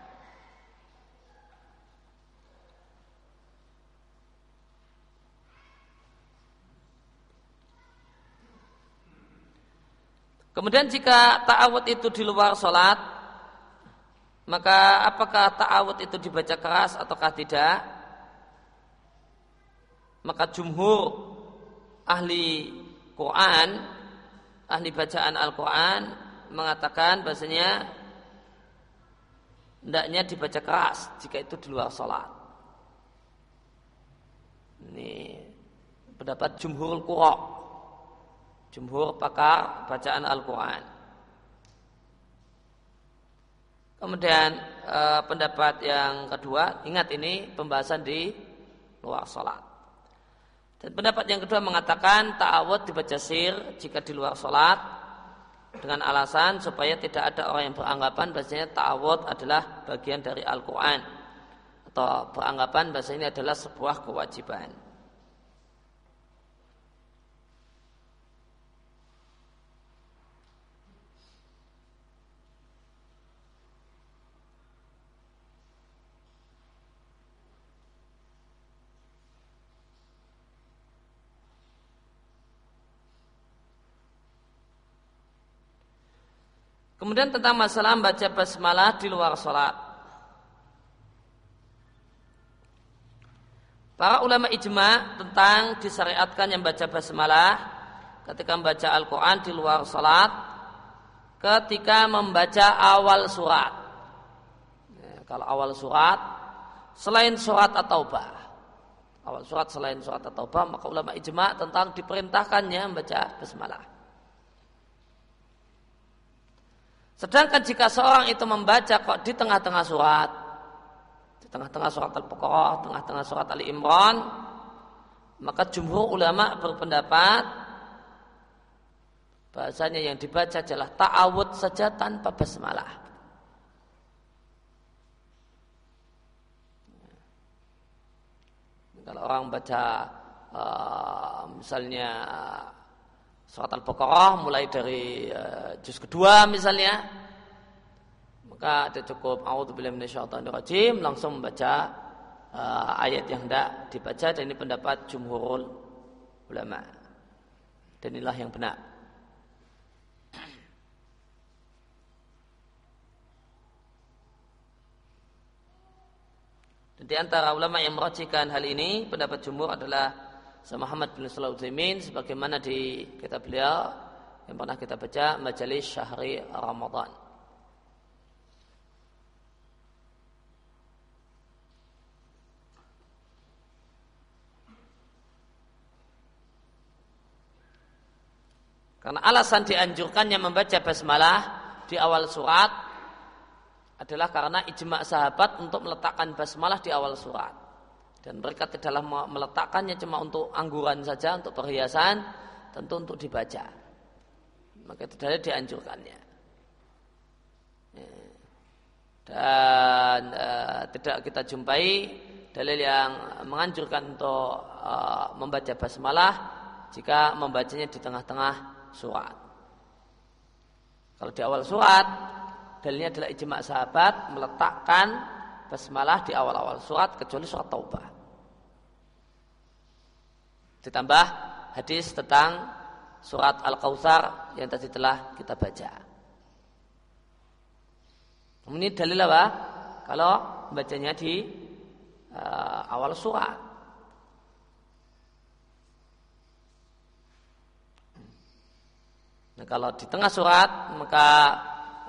Kemudian jika ta'awud itu di luar sholat, maka apakah ta'awud itu dibaca keras ataukah tidak? Maka jumhur ahli Quran, ahli bacaan Al-Quran mengatakan bahasanya hendaknya dibaca keras jika itu di luar sholat. Ini pendapat jumhur Qura. Jumhur pakar bacaan Al-Quran. Kemudian eh, pendapat yang kedua, ingat ini pembahasan di luar sholat. Dan pendapat yang kedua mengatakan ta'awud dibaca sir jika di luar sholat dengan alasan supaya tidak ada orang yang beranggapan bahasanya ta'awud adalah bagian dari Al-Quran atau beranggapan bahasa ini adalah sebuah kewajiban. Kemudian tentang masalah membaca basmalah di luar sholat. Para ulama ijma tentang disyariatkan yang baca basmalah ketika membaca Al-Quran di luar sholat, ketika membaca awal surat. Ya, kalau awal surat, selain surat atau bah, awal surat selain surat atau bah, maka ulama ijma tentang diperintahkannya membaca basmalah. Sedangkan jika seorang itu membaca kok di tengah-tengah surat, di tengah-tengah surat Al-Baqarah, tengah-tengah surat Ali Imran, maka jumhur ulama berpendapat bahasanya yang dibaca adalah ta'awud saja tanpa basmalah. Kalau orang baca uh, misalnya surat Al-Baqarah mulai dari uh, juz kedua misalnya. Maka ada cukup minasyaitonirrajim langsung membaca uh, ayat yang hendak dibaca dan ini pendapat jumhurul ulama. Dan inilah yang benar. Di antara ulama yang merajikan hal ini pendapat jumhur adalah sama Muhammad bin Salah Utsaimin sebagaimana di kitab beliau yang pernah kita baca Majelis Syahri Ramadan. Karena alasan dianjurkannya membaca basmalah di awal surat adalah karena ijma sahabat untuk meletakkan basmalah di awal surat dan mereka tidaklah meletakkannya cuma untuk angguran saja untuk perhiasan tentu untuk dibaca. Maka tidak dianjurkannya. Ya. dan uh, tidak kita jumpai dalil yang menganjurkan untuk uh, membaca basmalah jika membacanya di tengah-tengah surat. Kalau di awal surat dalilnya adalah ijma sahabat meletakkan basmalah di awal-awal surat kecuali surat taubah Ditambah hadis tentang surat Al-Kautsar yang tadi telah kita baca. Ini dalil apa? Kalau bacanya di uh, awal surat. Nah, kalau di tengah surat maka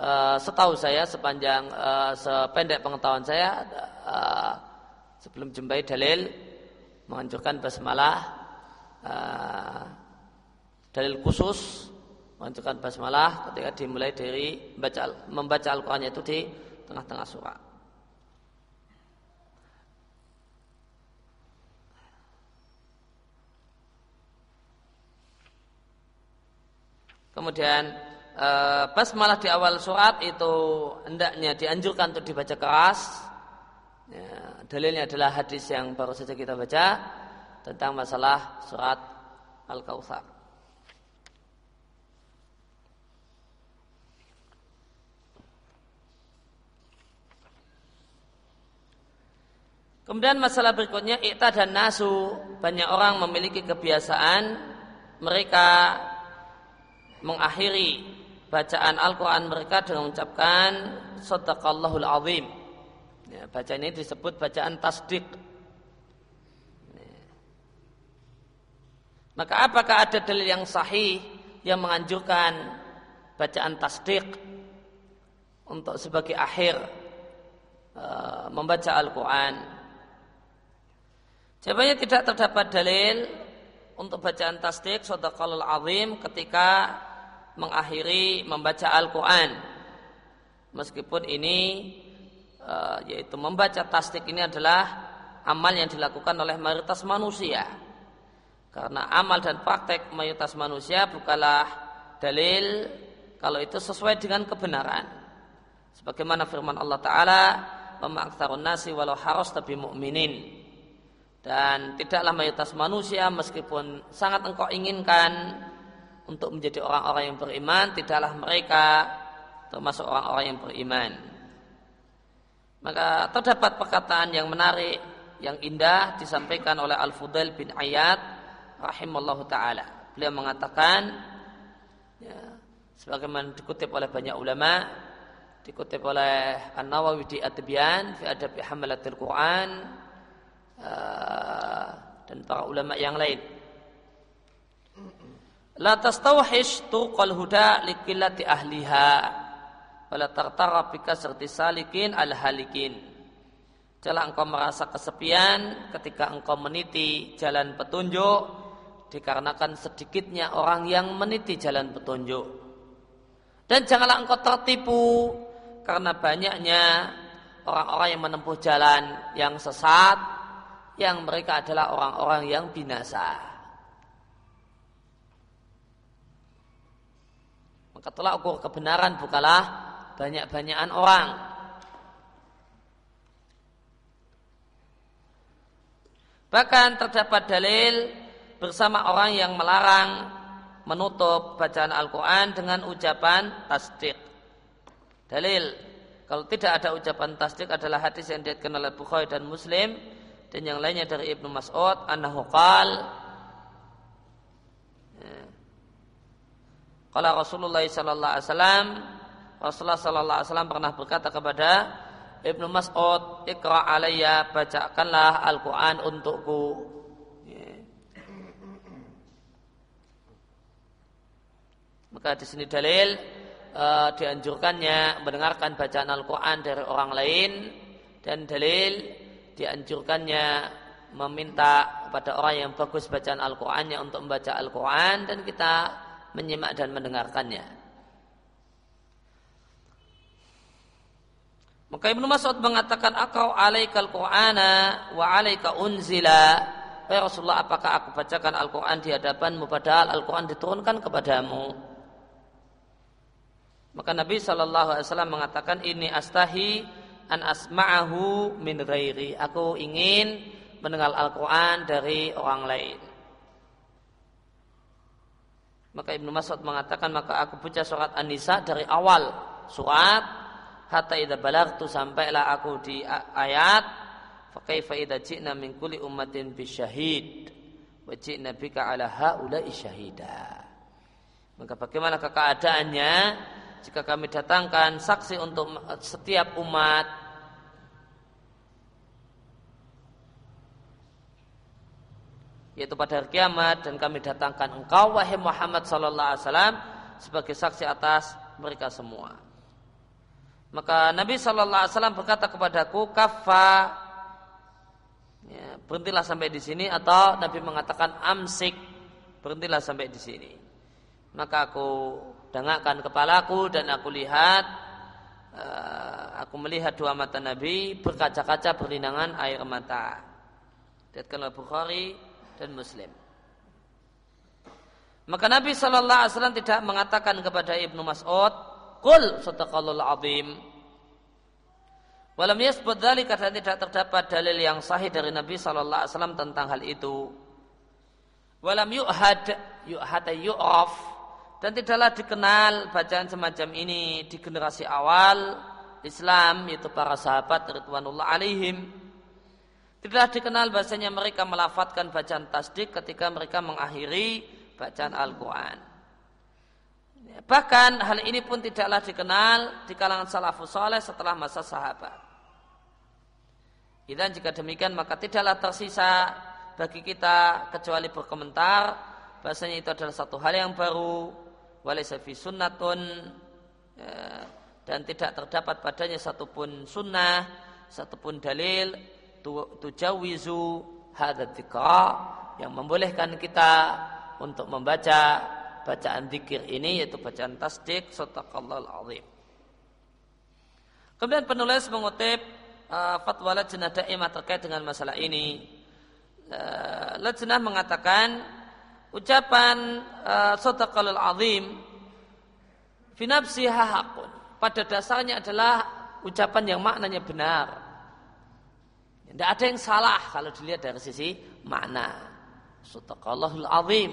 uh, setahu saya sepanjang uh, sependek pengetahuan saya uh, sebelum jumpai dalil menganjurkan basmalah uh, dalil khusus menunjukkan basmalah ketika dimulai dari membaca, membaca Al-Quran itu di tengah-tengah surat. Kemudian uh, basmalah di awal surat itu hendaknya dianjurkan untuk dibaca keras. Ya, dalilnya adalah hadis yang baru saja kita baca tentang masalah surat Al-Kautsar. Kemudian masalah berikutnya ikta dan nasu banyak orang memiliki kebiasaan mereka mengakhiri bacaan Al-Quran mereka dengan mengucapkan Sadaqallahul Azim. Ya, bacaan ini disebut bacaan tasdik Maka apakah ada dalil yang sahih yang menganjurkan bacaan tasdik untuk sebagai akhir uh, membaca Al-Quran? Jawabannya tidak terdapat dalil untuk bacaan tasdik sadaqalul azim ketika mengakhiri membaca Al-Quran. Meskipun ini uh, yaitu membaca tasdik ini adalah amal yang dilakukan oleh mayoritas manusia karena amal dan praktek mayoritas manusia bukanlah dalil kalau itu sesuai dengan kebenaran. Sebagaimana firman Allah Ta'ala, Wa nasi walau harus tapi mu'minin. Dan tidaklah mayoritas manusia meskipun sangat engkau inginkan untuk menjadi orang-orang yang beriman, tidaklah mereka termasuk orang-orang yang beriman. Maka terdapat perkataan yang menarik, yang indah disampaikan oleh Al-Fudail bin Ayat rahimallahu taala. Beliau mengatakan ya, sebagaimana dikutip oleh banyak ulama, dikutip oleh An-Nawawi di At-Tibyan fi Adab Hamalatil Quran uh, dan para ulama yang lain. La tastawhish tuqal huda likillati ahliha wala tartara bika serti salikin al halikin. Janganlah engkau merasa kesepian ketika engkau meniti jalan petunjuk dikarenakan sedikitnya orang yang meniti jalan petunjuk. Dan janganlah engkau tertipu karena banyaknya orang-orang yang menempuh jalan yang sesat yang mereka adalah orang-orang yang binasa. Maka telah ukur kebenaran bukalah banyak-banyakan orang. Bahkan terdapat dalil bersama orang yang melarang menutup bacaan Al-Quran dengan ucapan tasdik. Dalil kalau tidak ada ucapan tasdik adalah hadis yang diriatkan oleh Bukhari dan Muslim dan yang lainnya dari Ibnu Mas'ud annahu qal Kalau ya. Rasulullah sallallahu alaihi wasallam Rasulullah sallallahu alaihi wasallam pernah berkata kepada Ibnu Mas'ud, "Iqra alayya, bacakanlah Al-Qur'an untukku." Ya. Maka di sini dalil uh, dianjurkannya mendengarkan bacaan Al-Quran dari orang lain dan dalil dianjurkannya meminta kepada orang yang bagus bacaan Al-Qur'annya untuk membaca Al-Qur'an dan kita menyimak dan mendengarkannya. Maka Ibnu Mas'ud mengatakan akau alaikal Qur'ana wa alaika unzila. Ya Rasulullah apakah aku bacakan Al-Qur'an di hadapanmu padahal Al-Qur'an diturunkan kepadamu? Maka Nabi Shallallahu Alaihi Wasallam mengatakan ini astahi an asma'ahu min ghairi. Aku ingin mendengar Al-Quran dari orang lain. Maka Ibnu Mas'ud mengatakan maka aku baca surat An-Nisa dari awal surat hatta idza balagtu sampailah aku di ayat fa kaifa idza ji'na min kulli ummatin bisyahid wa ji'na bika ala haula'i syahida. Maka bagaimana keadaannya jika kami datangkan saksi untuk setiap umat yaitu pada hari kiamat dan kami datangkan engkau wahai Muhammad sallallahu alaihi wasallam sebagai saksi atas mereka semua. Maka Nabi sallallahu alaihi wasallam berkata kepadaku kafa ya, berhentilah sampai di sini atau Nabi mengatakan amsik berhentilah sampai di sini. Maka aku dengakkan kepalaku dan aku lihat uh, aku melihat dua mata Nabi berkaca-kaca berlinangan air mata. Dikatakan Bukhari dan Muslim. Maka Nabi Shallallahu Alaihi Wasallam tidak mengatakan kepada Ibnu Mas'ud, "Kul sadaqallahul azim." Walam yasbut dzalika karena tidak terdapat dalil yang sahih dari Nabi Shallallahu Alaihi Wasallam tentang hal itu. Walam yu'had yu'had yu'raf dan tidaklah dikenal bacaan semacam ini di generasi awal Islam yaitu para sahabat Ridwanullah alaihim. Tidaklah dikenal bahasanya mereka melafatkan bacaan tasdik ketika mereka mengakhiri bacaan Al-Quran. Bahkan hal ini pun tidaklah dikenal di kalangan salafus soleh setelah masa sahabat. Dan jika demikian maka tidaklah tersisa bagi kita kecuali berkomentar bahasanya itu adalah satu hal yang baru walaysa fi sunnatun ya, dan tidak terdapat padanya satupun sunnah satupun dalil tujawizu hadat yang membolehkan kita untuk membaca bacaan zikir ini yaitu bacaan tasdik sadaqallahul azim. Kemudian penulis mengutip uh, fatwa lajnah daimah terkait dengan masalah ini. Uh, lajnah mengatakan ucapan uh, sadaqalul azim Finapsiha hakun. Pada dasarnya adalah ucapan yang maknanya benar. Tidak ada yang salah kalau dilihat dari sisi makna. Sadaqallahul azim.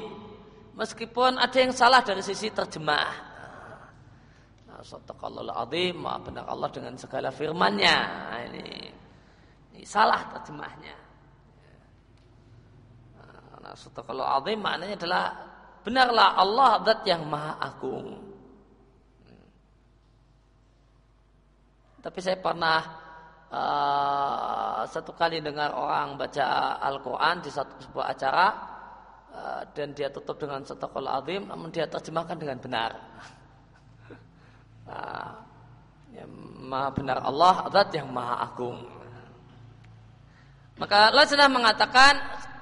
Meskipun ada yang salah dari sisi terjemah. Nah, Sadaqallahul azim. Benar Allah dengan segala firmannya. Ini, ini salah terjemahnya. Sadaqallahul azim maknanya adalah benarlah Allah zat yang maha agung. Tapi saya pernah uh, satu kali dengar orang baca Al-Quran di satu sebuah acara uh, dan dia tutup dengan sotokol azim, namun dia terjemahkan dengan benar. [LAUGHS] uh, ya, maha benar Allah, zat yang maha agung. Maka Allah sudah mengatakan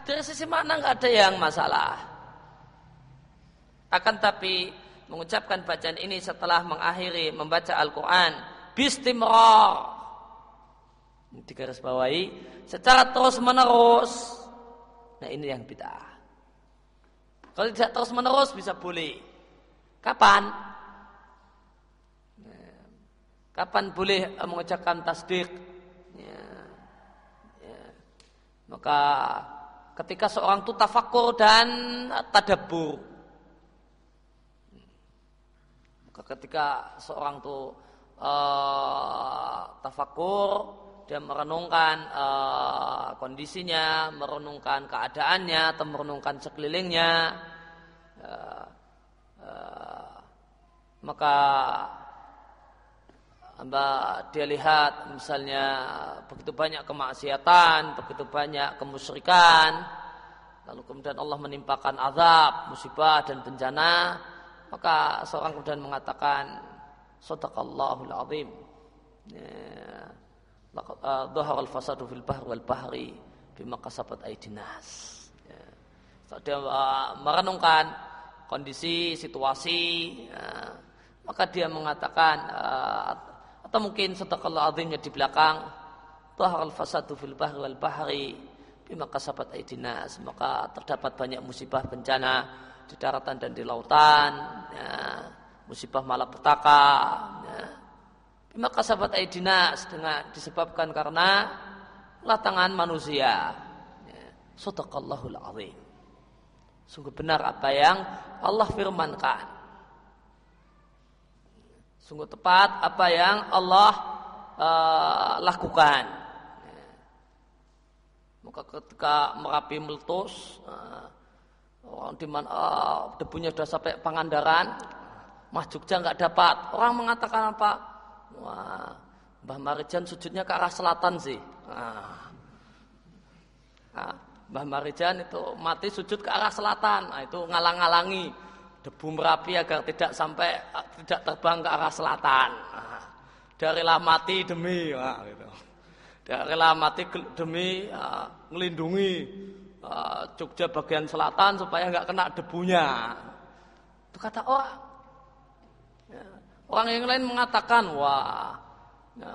dari sisi makna nggak ada yang masalah. Akan tapi mengucapkan bacaan ini setelah mengakhiri membaca Al-Quran. Bistimrar. Bawahi secara terus menerus nah ini yang bid'ah. Kalau tidak terus menerus bisa boleh. Kapan? Nah, kapan boleh mengucapkan tasdik? Ya. Ya. maka ketika seorang itu tafakur dan tadabur ketika seorang itu uh, tafakur dia merenungkan uh, kondisinya, merenungkan keadaannya, atau merenungkan sekelilingnya, uh, uh, maka Mbak dia lihat misalnya begitu banyak kemaksiatan, begitu banyak kemusyrikan, lalu kemudian Allah menimpakan azab, musibah dan bencana, maka seorang kemudian mengatakan Sadaqallahul azim. Ya. Uh, al-fasadu fil bahr wal bahri bima kasabat aidinas. Ya. Dia uh, merenungkan kondisi, situasi, ya. maka dia mengatakan uh, atau mungkin sadaqallahu azimnya di belakang Dhahar al-fasadu fil bahr wal bahri bima kasabat aidinas. Maka terdapat banyak musibah bencana di daratan dan di lautan. Ya musibah malapetaka ya. maka sahabat aidinas dengan disebabkan karena latangan manusia ya. Sadaqallahul azim sungguh benar apa yang Allah firmankan sungguh tepat apa yang Allah uh, lakukan maka ketika merapi meletus uh, orang di mana uh, debunya sudah sampai Pangandaran Mah Jogja nggak dapat. Orang mengatakan apa? Wah, Mbah Marijan sujudnya ke arah selatan sih. Nah, nah, Mbah Marijan itu mati sujud ke arah selatan. Nah, itu ngalang-ngalangi debu merapi agar tidak sampai tidak terbang ke arah selatan. Nah, darilah mati demi, nah, gitu. mati demi melindungi uh, Jogja bagian selatan supaya nggak kena debunya. Itu kata orang. Orang yang lain mengatakan, wah, ya,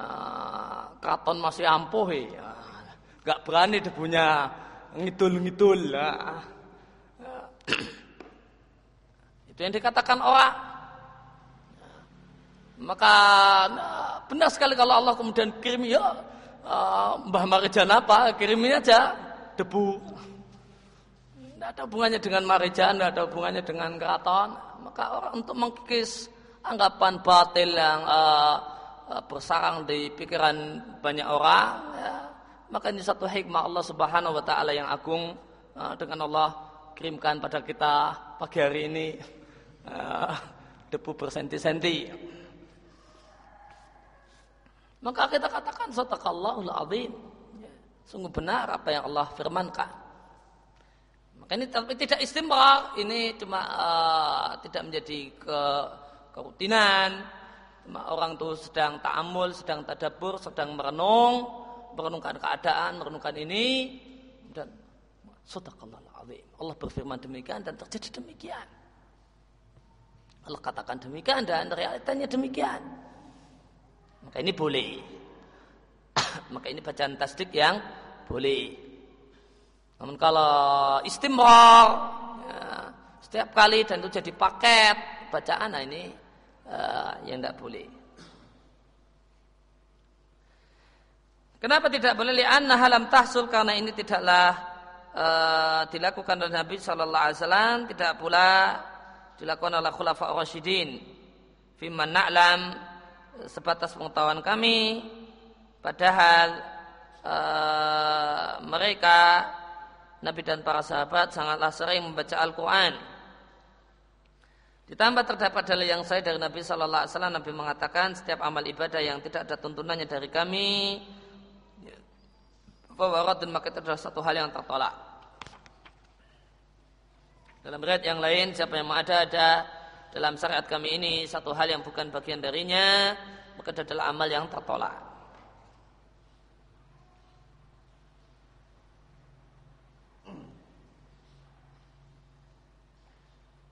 keraton masih ampuh ya. Gak berani debunya ngidul-ngidul. Ya. Itu yang dikatakan orang. Maka nah, benar sekali kalau Allah kemudian kirim ya uh, Mbah Marijan apa, kirimin aja debu. Tidak ada hubungannya dengan Marijan, tidak ada hubungannya dengan keraton. Maka orang untuk mengkis anggapan batil yang uh, bersarang di pikiran banyak orang ya, maka ini satu hikmah Allah Subhanahu wa taala yang agung dengan Allah kirimkan pada kita pagi hari ini uh, debu bersenti-senti maka kita katakan sadaqallahul azim sungguh benar apa yang Allah firmankan maka ini tapi tidak istimewa ini cuma uh, tidak menjadi ke kerutinan. Orang itu sedang ta'amul, sedang tadabur, sedang merenung, merenungkan keadaan, merenungkan ini dan sadaqallahul azim. Allah berfirman demikian dan terjadi demikian. Allah katakan demikian dan realitanya demikian. Maka ini boleh. [COUGHS] Maka ini bacaan tasdik yang boleh. Namun kalau istimrar ya, setiap kali dan itu jadi paket bacaan nah ini uh, yang tidak boleh. Kenapa tidak boleh? Lianna halam tahsul karena ini tidaklah uh, dilakukan oleh Nabi Shallallahu Alaihi Wasallam, tidak pula dilakukan oleh Khulafa Rasyidin. Firman na'lam sebatas pengetahuan kami, padahal uh, mereka Nabi dan para sahabat sangatlah sering membaca Al-Quran. Ditambah terdapat dalil yang saya dari Nabi Wasallam Nabi mengatakan setiap amal ibadah yang tidak ada tuntunannya dari kami Fawarat dan maka itu adalah satu hal yang tertolak. Dalam riwayat yang lain, siapa yang ada ada dalam syariat kami ini satu hal yang bukan bagian darinya, maka adalah amal yang tertolak.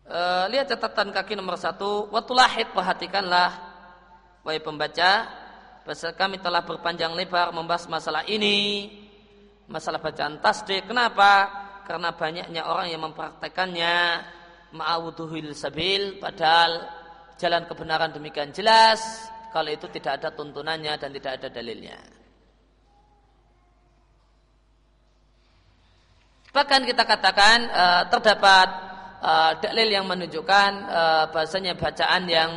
Uh, lihat catatan kaki nomor satu. Watulahid perhatikanlah, wahai pembaca, bahasa kami telah berpanjang lebar membahas masalah ini masalah bacaan tasdik. Kenapa? Karena banyaknya orang yang mempraktekannya. Ma'awuduhil sabil padahal jalan kebenaran demikian jelas. Kalau itu tidak ada tuntunannya dan tidak ada dalilnya. Bahkan kita katakan uh, terdapat uh, dalil yang menunjukkan uh, bahasanya bacaan yang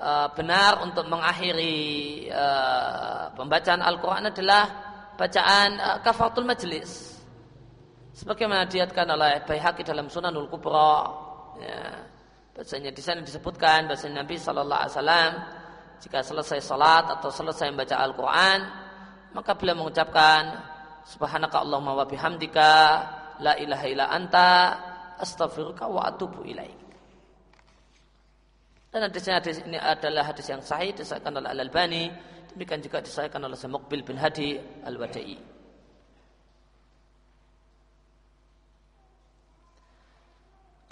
uh, benar untuk mengakhiri uh, pembacaan Al-Quran adalah bacaan uh, kafatul majlis sebagaimana diatkan oleh Baihaqi dalam Sunanul Kubra. Ya. Bahasanya di sana disebutkan bahasa Nabi Shallallahu Alaihi Wasallam jika selesai salat atau selesai membaca Al-Quran maka beliau mengucapkan Subhanaka Allahumma wa bihamdika la ilaha illa anta astaghfiruka wa atubu ilaik. Dan hadisnya hadis ini adalah hadis yang sahih disahkan oleh Al Albani Demikian juga disahkan oleh Mukbil bin Hadi Al-Wadai.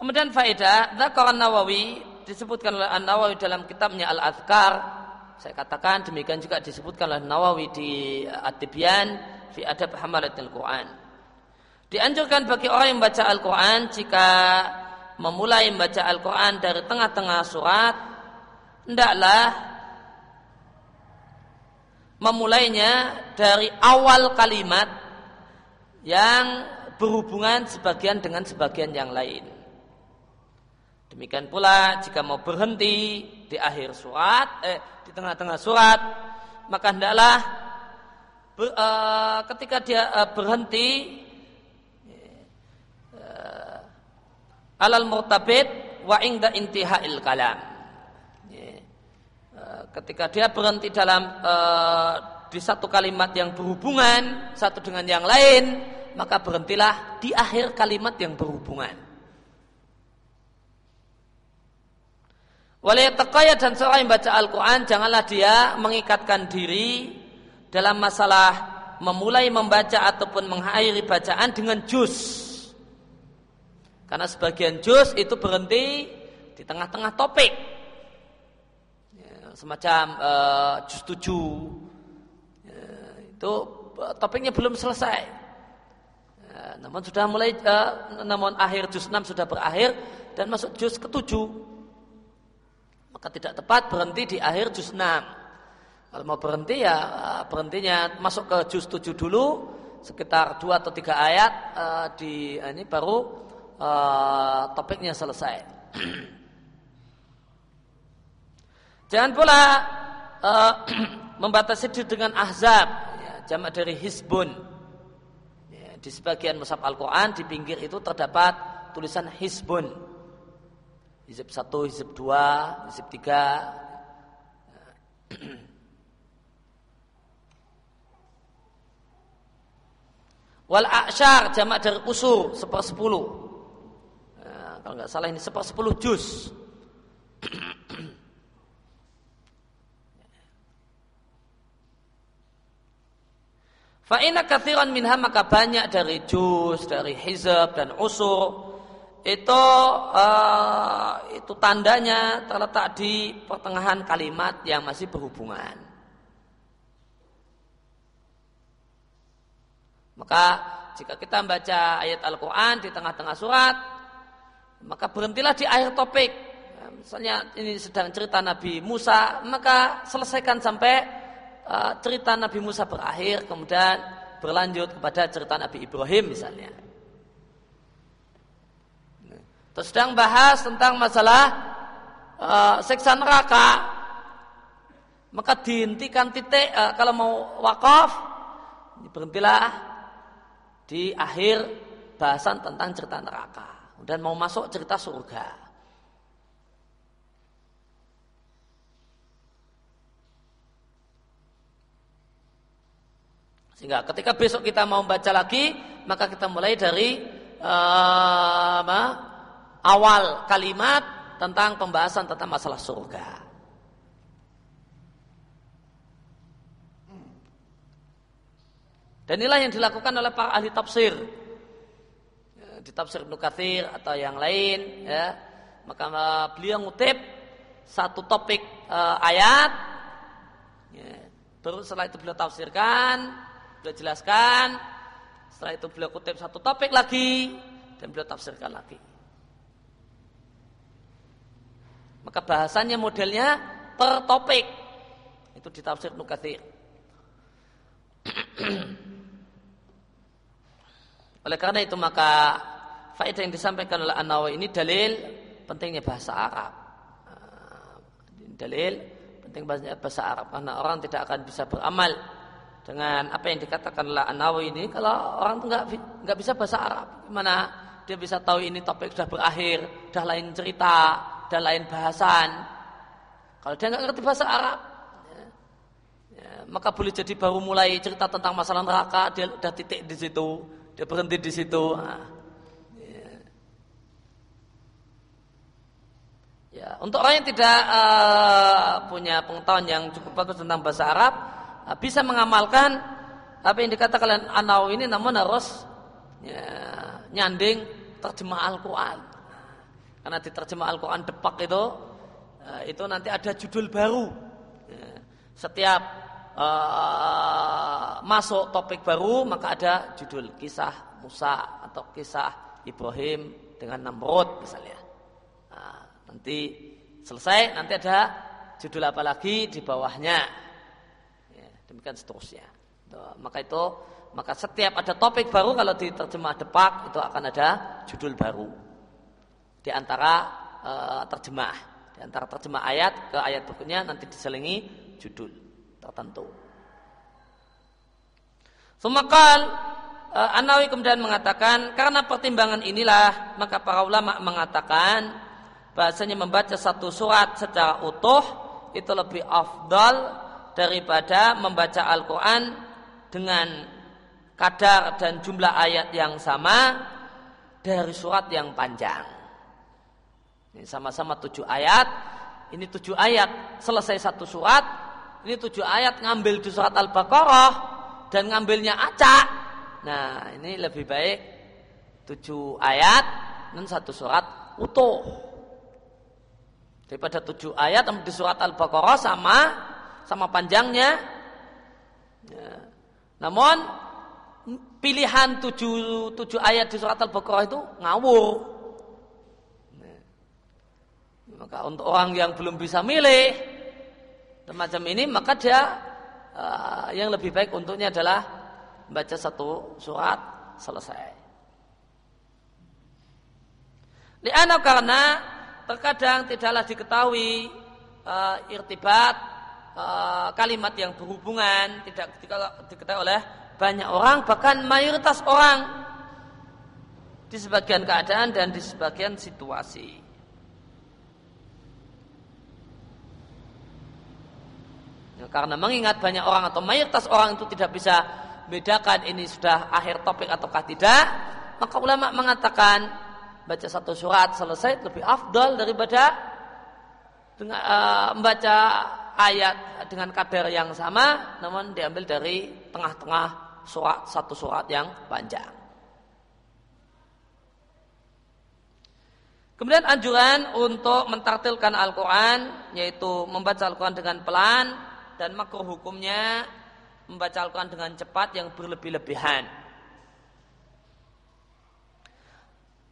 Kemudian faedah, Dzakar Nawawi disebutkan oleh An-Nawawi dalam kitabnya Al-Azkar. Saya katakan demikian juga disebutkan oleh Nawawi di At-Tibyan fi Adab Hamalatil Quran. Dianjurkan bagi orang yang membaca Al-Quran jika memulai membaca Al-Quran dari tengah-tengah surat, hendaklah memulainya dari awal kalimat yang berhubungan sebagian dengan sebagian yang lain. Demikian pula jika mau berhenti di akhir surat, eh, di tengah-tengah surat, maka hendaklah ber, uh, ketika dia uh, berhenti uh, alal murtabit wa ingda intihail kalam ketika dia berhenti dalam di satu kalimat yang berhubungan satu dengan yang lain, maka berhentilah di akhir kalimat yang berhubungan. Waliyataqaya dan seorang yang baca Al-Quran janganlah dia mengikatkan diri dalam masalah memulai membaca ataupun mengakhiri bacaan dengan juz. Karena sebagian juz itu berhenti di tengah-tengah topik. Semacam uh, juz tujuh ya, itu eh, topiknya belum selesai. Ya, namun sudah mulai uh, namun akhir juz 6 sudah berakhir dan masuk juz ketujuh maka tidak tepat berhenti di akhir juz 6 kalau mau berhenti ya berhentinya masuk ke juz 7 dulu sekitar dua atau tiga ayat uh, di ini baru uh, topiknya selesai [CLEARS THROAT] Jangan pula uh, [CLEARS THROAT] membatasi diri dengan ahzab, ya, jamak dari hisbun. Ya, di sebagian mushaf Al-Quran di pinggir itu terdapat tulisan hisbun. Hizib satu, hizib dua, hizib tiga. [CLEARS THROAT] Wal aksyar jamak dari usur sepersepuluh. Ya, kalau nggak salah ini sepersepuluh juz. [CLEARS THROAT] Fa'ina kathiran minha maka banyak dari juz, dari hizab dan usur itu uh, itu tandanya terletak di pertengahan kalimat yang masih berhubungan. Maka jika kita membaca ayat Al-Quran di tengah-tengah surat, maka berhentilah di akhir topik. misalnya ini sedang cerita Nabi Musa, maka selesaikan sampai uh, cerita Nabi Musa berakhir, kemudian berlanjut kepada cerita Nabi Ibrahim misalnya. Terus sedang bahas tentang masalah uh, seksa neraka, maka dihentikan titik uh, kalau mau wakaf berhentilah di akhir bahasan tentang cerita neraka dan mau masuk cerita surga. Sehingga ketika besok kita mau baca lagi, maka kita mulai dari uh, awal kalimat tentang pembahasan tentang masalah surga. Dan inilah yang dilakukan oleh para ahli tafsir. Ya, di tafsir Ibnu Katsir atau yang lain ya. Maka uh, beliau ngutip satu topik uh, ayat ya. Terus setelah itu beliau tafsirkan beliau jelaskan, setelah itu beliau kutip satu topik lagi dan beliau tafsirkan lagi. Maka bahasanya modelnya per topik. Itu di tafsir Nukathir. [CLEARS THROAT] oleh karena itu maka faedah yang disampaikan oleh An-Nawawi ini dalil pentingnya bahasa Arab. Dalil penting bahasa Arab karena orang tidak akan bisa beramal dengan apa yang dikatakan oleh An-Nawawi ini kalau orang nggak nggak bisa bahasa Arab gimana dia bisa tahu ini topik sudah berakhir sudah lain cerita dan lain bahasan. Kalau dia nggak ngerti bahasa Arab ya, ya, maka boleh jadi baru mulai cerita tentang masalah neraka dia udah titik di situ dia berhenti di situ. Nah, ya. ya untuk orang yang tidak uh, punya pengetahuan yang cukup bagus tentang bahasa Arab Ah, bisa mengamalkan apa yang dikatakan Anau ini namun harus ya, nyanding terjemah Al-Quran karena di terjemah Al-Quran depak itu ya, itu nanti ada judul baru. Ya, setiap uh, masuk topik baru maka ada judul kisah Musa atau kisah Ibrahim dengan Namrud misalnya. Nah, nanti selesai nanti ada judul apa lagi di bawahnya. Demikian seterusnya. Maka itu maka setiap ada topik baru kalau diterjemah depak itu akan ada judul baru di antara e, terjemah di antara terjemah ayat ke ayat berikutnya nanti diselingi judul tertentu. Semakal e, Anawi kemudian mengatakan karena pertimbangan inilah maka para ulama mengatakan bahasanya membaca satu surat secara utuh itu lebih afdal daripada membaca Al-Quran dengan kadar dan jumlah ayat yang sama dari surat yang panjang. Ini sama-sama tujuh ayat. Ini tujuh ayat selesai satu surat. Ini tujuh ayat ngambil di surat Al-Baqarah dan ngambilnya acak. Nah ini lebih baik tujuh ayat dan satu surat utuh. Daripada tujuh ayat di surat Al-Baqarah sama sama panjangnya. Ya. Namun pilihan tujuh, tujuh ayat di surat Al-Baqarah itu ngawur. Maka untuk orang yang belum bisa milih semacam ini maka dia uh, yang lebih baik untuknya adalah baca satu surat selesai. Liana karena terkadang tidaklah diketahui uh, irtibat Eh, kalimat yang berhubungan tidak diketahui oleh banyak orang bahkan mayoritas orang di sebagian keadaan dan di sebagian situasi. Ya, karena mengingat banyak orang atau mayoritas orang itu tidak bisa bedakan ini sudah akhir topik ataukah tidak, maka ulama mengatakan baca satu surat selesai lebih afdal daripada dengan uh, membaca ayat dengan kadar yang sama namun diambil dari tengah-tengah surat satu surat yang panjang. Kemudian anjuran untuk mentartilkan Al-Quran yaitu membaca Al-Quran dengan pelan dan makruh hukumnya membaca Al-Quran dengan cepat yang berlebih-lebihan.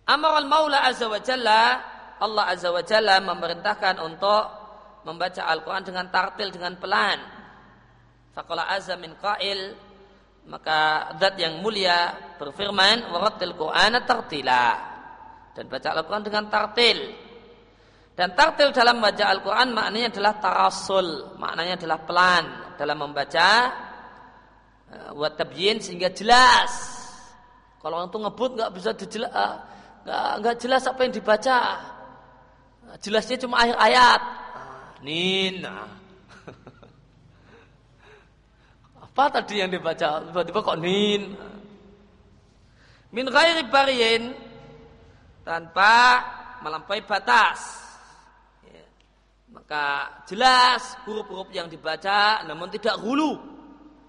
Amar al-Maula Azza wa Jalla Allah Azza wa Jalla memerintahkan untuk membaca Al-Quran dengan tartil, dengan pelan. Faqala azza min qail maka zat yang mulia berfirman waratil Qur'ana tartila dan baca Al-Quran dengan tartil dan tartil dalam membaca Al-Quran maknanya adalah tarasul maknanya adalah pelan dalam membaca buat eh, tabyin sehingga jelas. Kalau orang itu ngebut nggak bisa dijelas eh, nggak nggak jelas apa yang dibaca. Jelasnya cuma akhir ayat. Nina [LAUGHS] apa tadi yang dibaca? Tiba-tiba kok nin? Min ghairi bariyin tanpa melampaui batas. Maka jelas huruf-huruf yang dibaca namun tidak hulu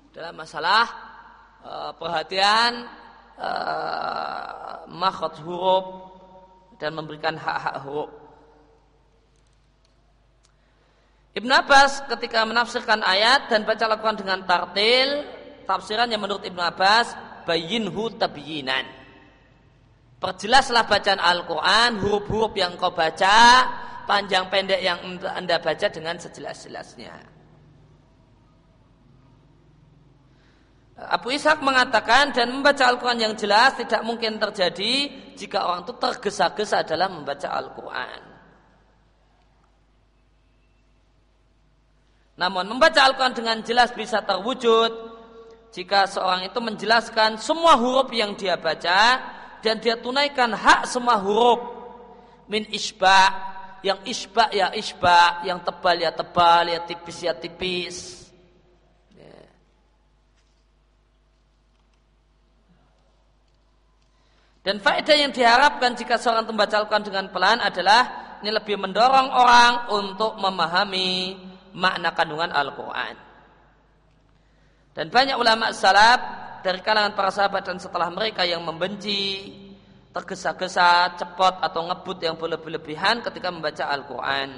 dalam masalah uh, perhatian makhot huruf dan memberikan hak-hak huruf Ibn Abbas ketika menafsirkan ayat dan baca lakukan dengan tartil, tafsirannya menurut Ibn Abbas, bayinhu tabyinan. Perjelaslah bacaan Al-Quran, huruf-huruf yang kau baca, panjang pendek yang anda baca dengan sejelas-jelasnya. Abu Ishaq mengatakan dan membaca Al-Quran yang jelas tidak mungkin terjadi jika orang itu tergesa-gesa dalam membaca Al-Quran. Namun membaca Al-Quran dengan jelas bisa terwujud jika seorang itu menjelaskan semua huruf yang dia baca dan dia tunaikan hak semua huruf min isba yang isba ya isba yang tebal ya tebal ya tipis ya tipis ya. dan faedah yang diharapkan jika seorang membaca Al-Quran dengan pelan adalah ini lebih mendorong orang untuk memahami makna kandungan Al-Quran. Dan banyak ulama salaf dari kalangan para sahabat dan setelah mereka yang membenci, tergesa-gesa, cepat atau ngebut yang berlebih-lebihan ketika membaca Al-Quran.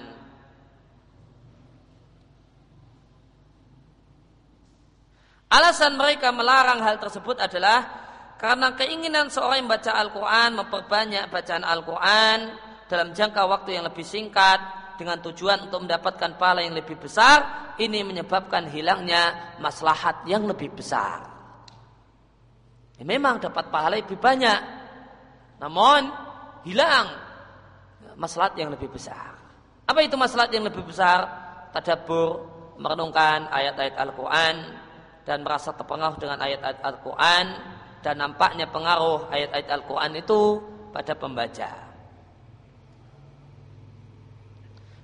Alasan mereka melarang hal tersebut adalah karena keinginan seorang yang membaca Al-Quran memperbanyak bacaan Al-Quran dalam jangka waktu yang lebih singkat dengan tujuan untuk mendapatkan pahala yang lebih besar, ini menyebabkan hilangnya maslahat yang lebih besar. Ya, memang dapat pahala lebih banyak, namun hilang maslahat yang lebih besar. Apa itu maslahat yang lebih besar? Tadabur, merenungkan ayat-ayat Al-Quran dan merasa terpengaruh dengan ayat-ayat Al-Quran dan nampaknya pengaruh ayat-ayat Al-Quran itu pada pembaca.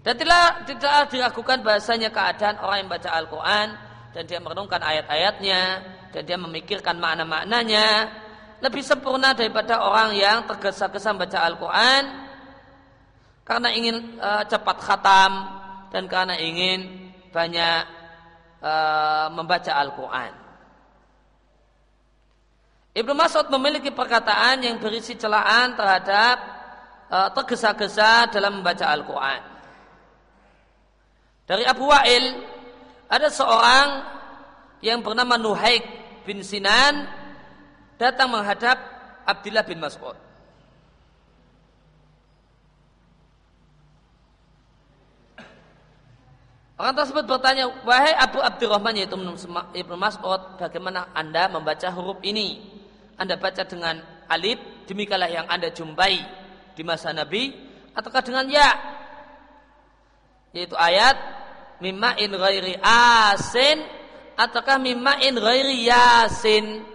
Dan tidak, tidak diragukan bahasanya keadaan orang yang baca Al-Quran dan dia merenungkan ayat-ayatnya dan dia memikirkan makna-maknanya lebih sempurna daripada orang yang tergesa-gesa membaca Al-Quran karena ingin uh, cepat khatam dan karena ingin banyak uh, membaca Al-Quran. Ibnu Mas'ud memiliki perkataan yang berisi celaan terhadap uh, tergesa-gesa dalam membaca Al-Quran. Dari Abu Wa'il ada seorang yang bernama Nuhaik bin Sinan datang menghadap Abdullah bin Mas'ud. Orang tersebut bertanya, wahai Abu Abdurrahman yaitu Ibnu Mas'ud, bagaimana anda membaca huruf ini? Anda baca dengan alif, demikianlah yang anda jumpai di masa Nabi, ataukah dengan ya? yaitu ayat mimma in ghairi asin ataukah mimma in ghairi yasin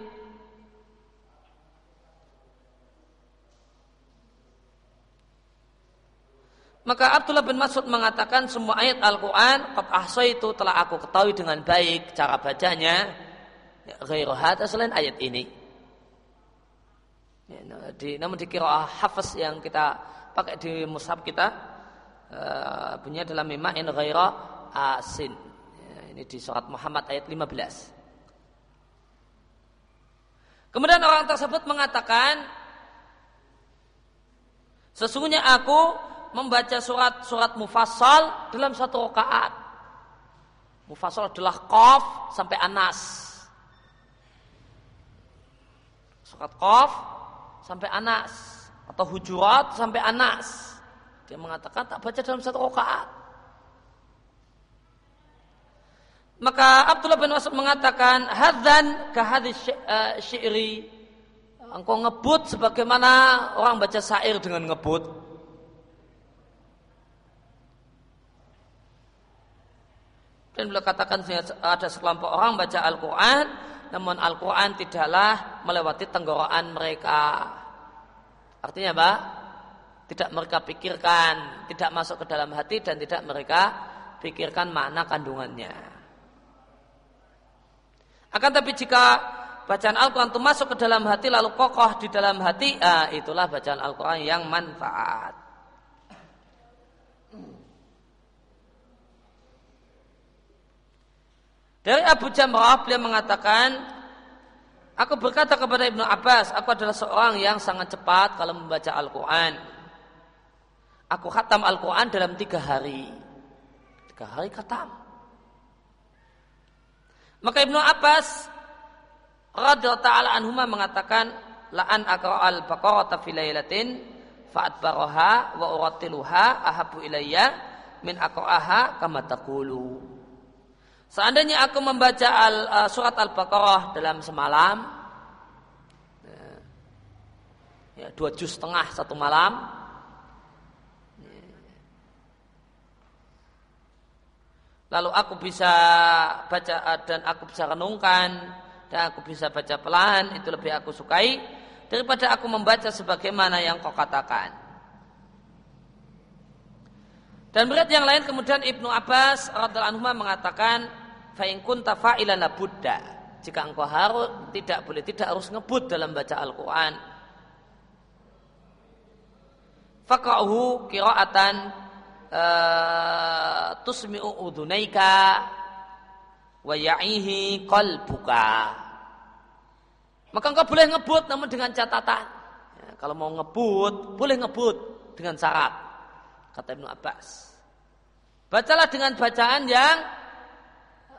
Maka Abdullah bin Mas'ud mengatakan semua ayat Al-Quran Qad itu telah aku ketahui dengan baik cara bacanya Ghairu hata selain ayat ini ya, di, Namun di kira'ah hafaz yang kita pakai di mushaf kita uh, bunyinya adalah in ghaira asin. Ya, ini di surat Muhammad ayat 15. Kemudian orang tersebut mengatakan, sesungguhnya aku membaca surat-surat mufassal dalam satu rakaat. Mufassal adalah qaf sampai anas. Surat qaf sampai anas atau hujurat sampai anas Dia mengatakan tak baca dalam satu rakaat. Maka Abdullah bin Mas'ud mengatakan, "Hadzan ka hadis eh, syi'ri." Engkau ngebut sebagaimana orang baca syair dengan ngebut. Dan beliau katakan ada sekelompok orang baca Al-Quran, namun Al-Quran tidaklah melewati tenggorokan mereka. Artinya apa? Tidak mereka pikirkan, tidak masuk ke dalam hati dan tidak mereka pikirkan makna kandungannya. Akan tapi jika bacaan Al-Quran itu masuk ke dalam hati lalu kokoh di dalam hati, ah, itulah bacaan Al-Quran yang manfaat. Dari Abu Jamrah beliau mengatakan Aku berkata kepada Ibnu Abbas, aku adalah seorang yang sangat cepat kalau membaca Al-Quran. Aku khatam Al-Quran dalam tiga hari. Tiga hari khatam. Maka Ibnu Abbas radhiyallahu taala anhuma mengatakan la'an aqra al-baqarah fi lailatin fa'atbaraha wa uratiluha ahabu ilayya min aqra'aha kama taqulu. Seandainya aku membaca al, uh, surat Al-Baqarah dalam semalam, ya, dua juz setengah satu malam, lalu aku bisa baca eh, dan aku bisa renungkan dan aku bisa baca pelan itu lebih aku sukai daripada aku membaca sebagaimana yang kau katakan. Dan berat yang lain kemudian Ibnu Abbas radhiallahu anhu mengatakan fa in kunta buddha. Jika engkau harus tidak boleh tidak harus ngebut dalam baca Al-Qur'an. Faqahu qira'atan uh, tusmi'u udunaika wa ya'ihi qalbuka. Maka engkau boleh ngebut namun dengan catatan. Ya, kalau mau ngebut, boleh ngebut dengan syarat. Kata Ibnu Abbas. Bacalah dengan bacaan yang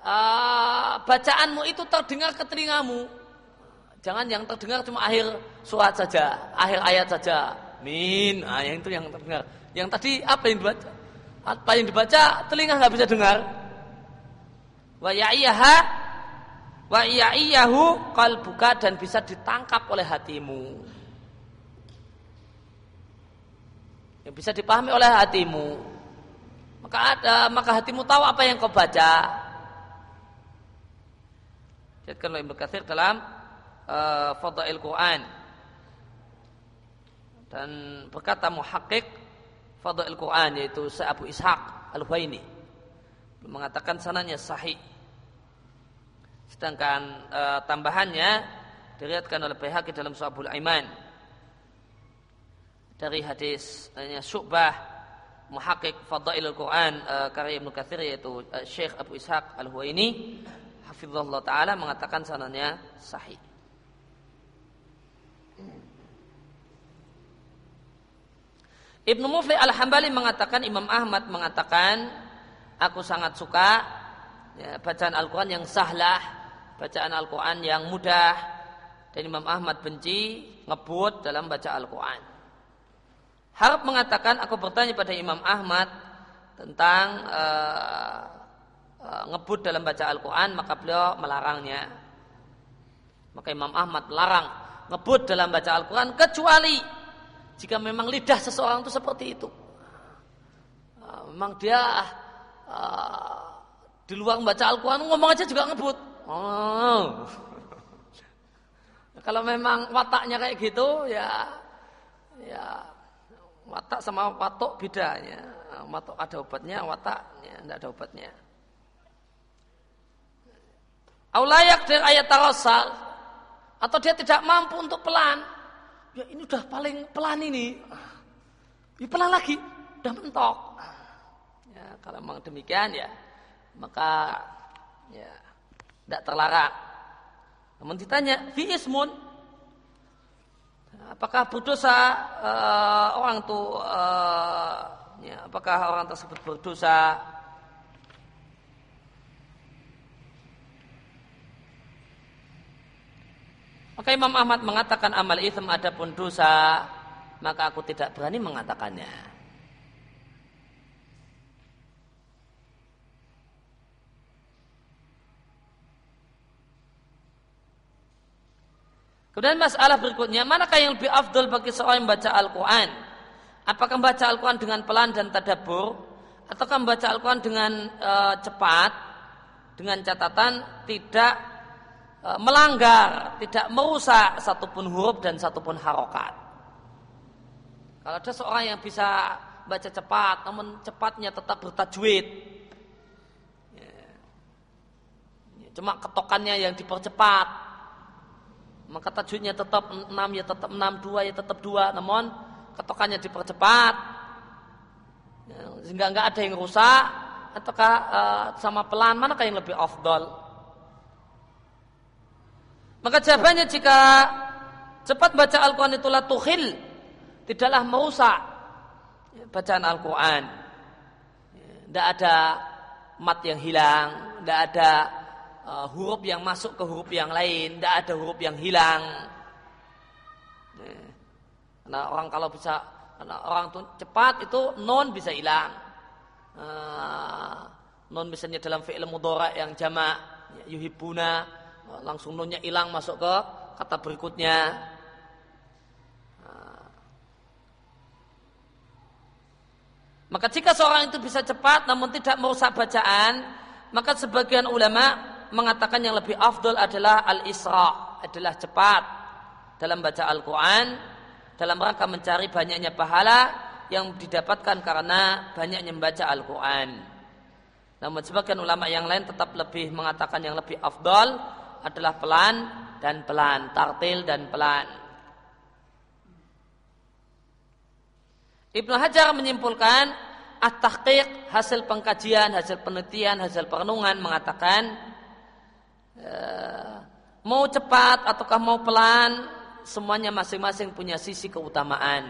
uh, bacaanmu itu terdengar ke telingamu. Jangan yang terdengar cuma akhir surat saja, akhir ayat saja. Min, nah, yang itu yang terdengar. Yang tadi apa yang dibaca? apa yang dibaca telinga nggak bisa dengar. Wa ya'iyaha wa ya'iyahu qalbuka dan bisa ditangkap oleh hatimu. Yang bisa dipahami oleh hatimu. Maka ada maka hatimu tahu apa yang kau baca. Jadikan oleh Ibnu Katsir dalam uh, Fadail Quran. Dan berkata muhakkik Fadl Quran yaitu Abu Ishaq Al-Huwaini. Mengatakan sananya sahih. Sedangkan e, tambahannya diriatkan oleh Baihaqi dalam Su'abul Aiman. Dari hadis hanya Syu'bah muhakkik Fadailul Quran e, karya Ibnu Katsir yaitu e, Syekh Abu Ishaq Al-Huwaini hafizallahu taala mengatakan sananya sahih. Ibnu Mufli Al-Hambali mengatakan Imam Ahmad mengatakan aku sangat suka ya, bacaan Al-Quran yang sahlah bacaan Al-Quran yang mudah dan Imam Ahmad benci ngebut dalam baca Al-Quran Harap mengatakan aku bertanya pada Imam Ahmad tentang uh, ngebut dalam baca Al-Quran maka beliau melarangnya maka Imam Ahmad melarang ngebut dalam baca Al-Quran kecuali jika memang lidah seseorang itu seperti itu. Ah, memang dia uh, di luar membaca Al-Quran ngomong aja juga ngebut. Oh. [LAUGHS] Kalau memang wataknya kayak gitu ya ya watak sama watok beda ya. Watok ada obatnya, wataknya tidak ada obatnya. Aulayak dari ayat tarasal atau dia tidak mampu untuk pelan ya ini udah paling pelan ini. Ya pelan lagi, udah mentok. Ya, kalau memang demikian ya, maka ya tidak terlarang. Namun ditanya, fi ismun, apakah berdosa uh, orang itu, uh, ya, apakah orang tersebut berdosa Maka Imam Ahmad mengatakan amal itu ada pun dosa, maka aku tidak berani mengatakannya. Kemudian masalah berikutnya, manakah yang lebih afdol bagi seorang yang membaca Al-Quran? Apakah membaca Al-Quran dengan pelan dan tadabur? Ataukah membaca Al-Quran dengan e, cepat, dengan catatan tidak melanggar, tidak merusak satupun huruf dan satupun harokat. Kalau ada seorang yang bisa baca cepat, namun cepatnya tetap bertajwid, ya. Ya, cuma ketokannya yang dipercepat, maka tajwidnya tetap 6 ya tetap 6, 2 ya tetap 2, namun ketokannya dipercepat ya, sehingga enggak ada yang rusak ataukah uh, sama pelan manakah yang lebih afdal maka jawabannya jika cepat baca Al-Quran itulah tuhil tidaklah merusak bacaan Al-Quran tidak ada mat yang hilang tidak ada uh, huruf yang masuk ke huruf yang lain, tidak ada huruf yang hilang. Nah, orang kalau bisa, orang tuh cepat itu non bisa hilang. Uh, non misalnya dalam fi'il mudhara yang jamak yuhibuna langsung nonnya hilang masuk ke kata berikutnya. Maka jika seorang itu bisa cepat namun tidak merusak bacaan, maka sebagian ulama mengatakan yang lebih afdol adalah al-isra, adalah cepat dalam baca Al-Quran, dalam rangka mencari banyaknya pahala yang didapatkan karena banyaknya membaca Al-Quran. Namun sebagian ulama yang lain tetap lebih mengatakan yang lebih afdol adalah pelan dan pelan, tartil dan pelan. Ibnu Hajar menyimpulkan at-tahqiq hasil pengkajian, hasil penelitian, hasil perenungan mengatakan Eh, mau cepat ataukah mau pelan semuanya masing-masing punya sisi keutamaan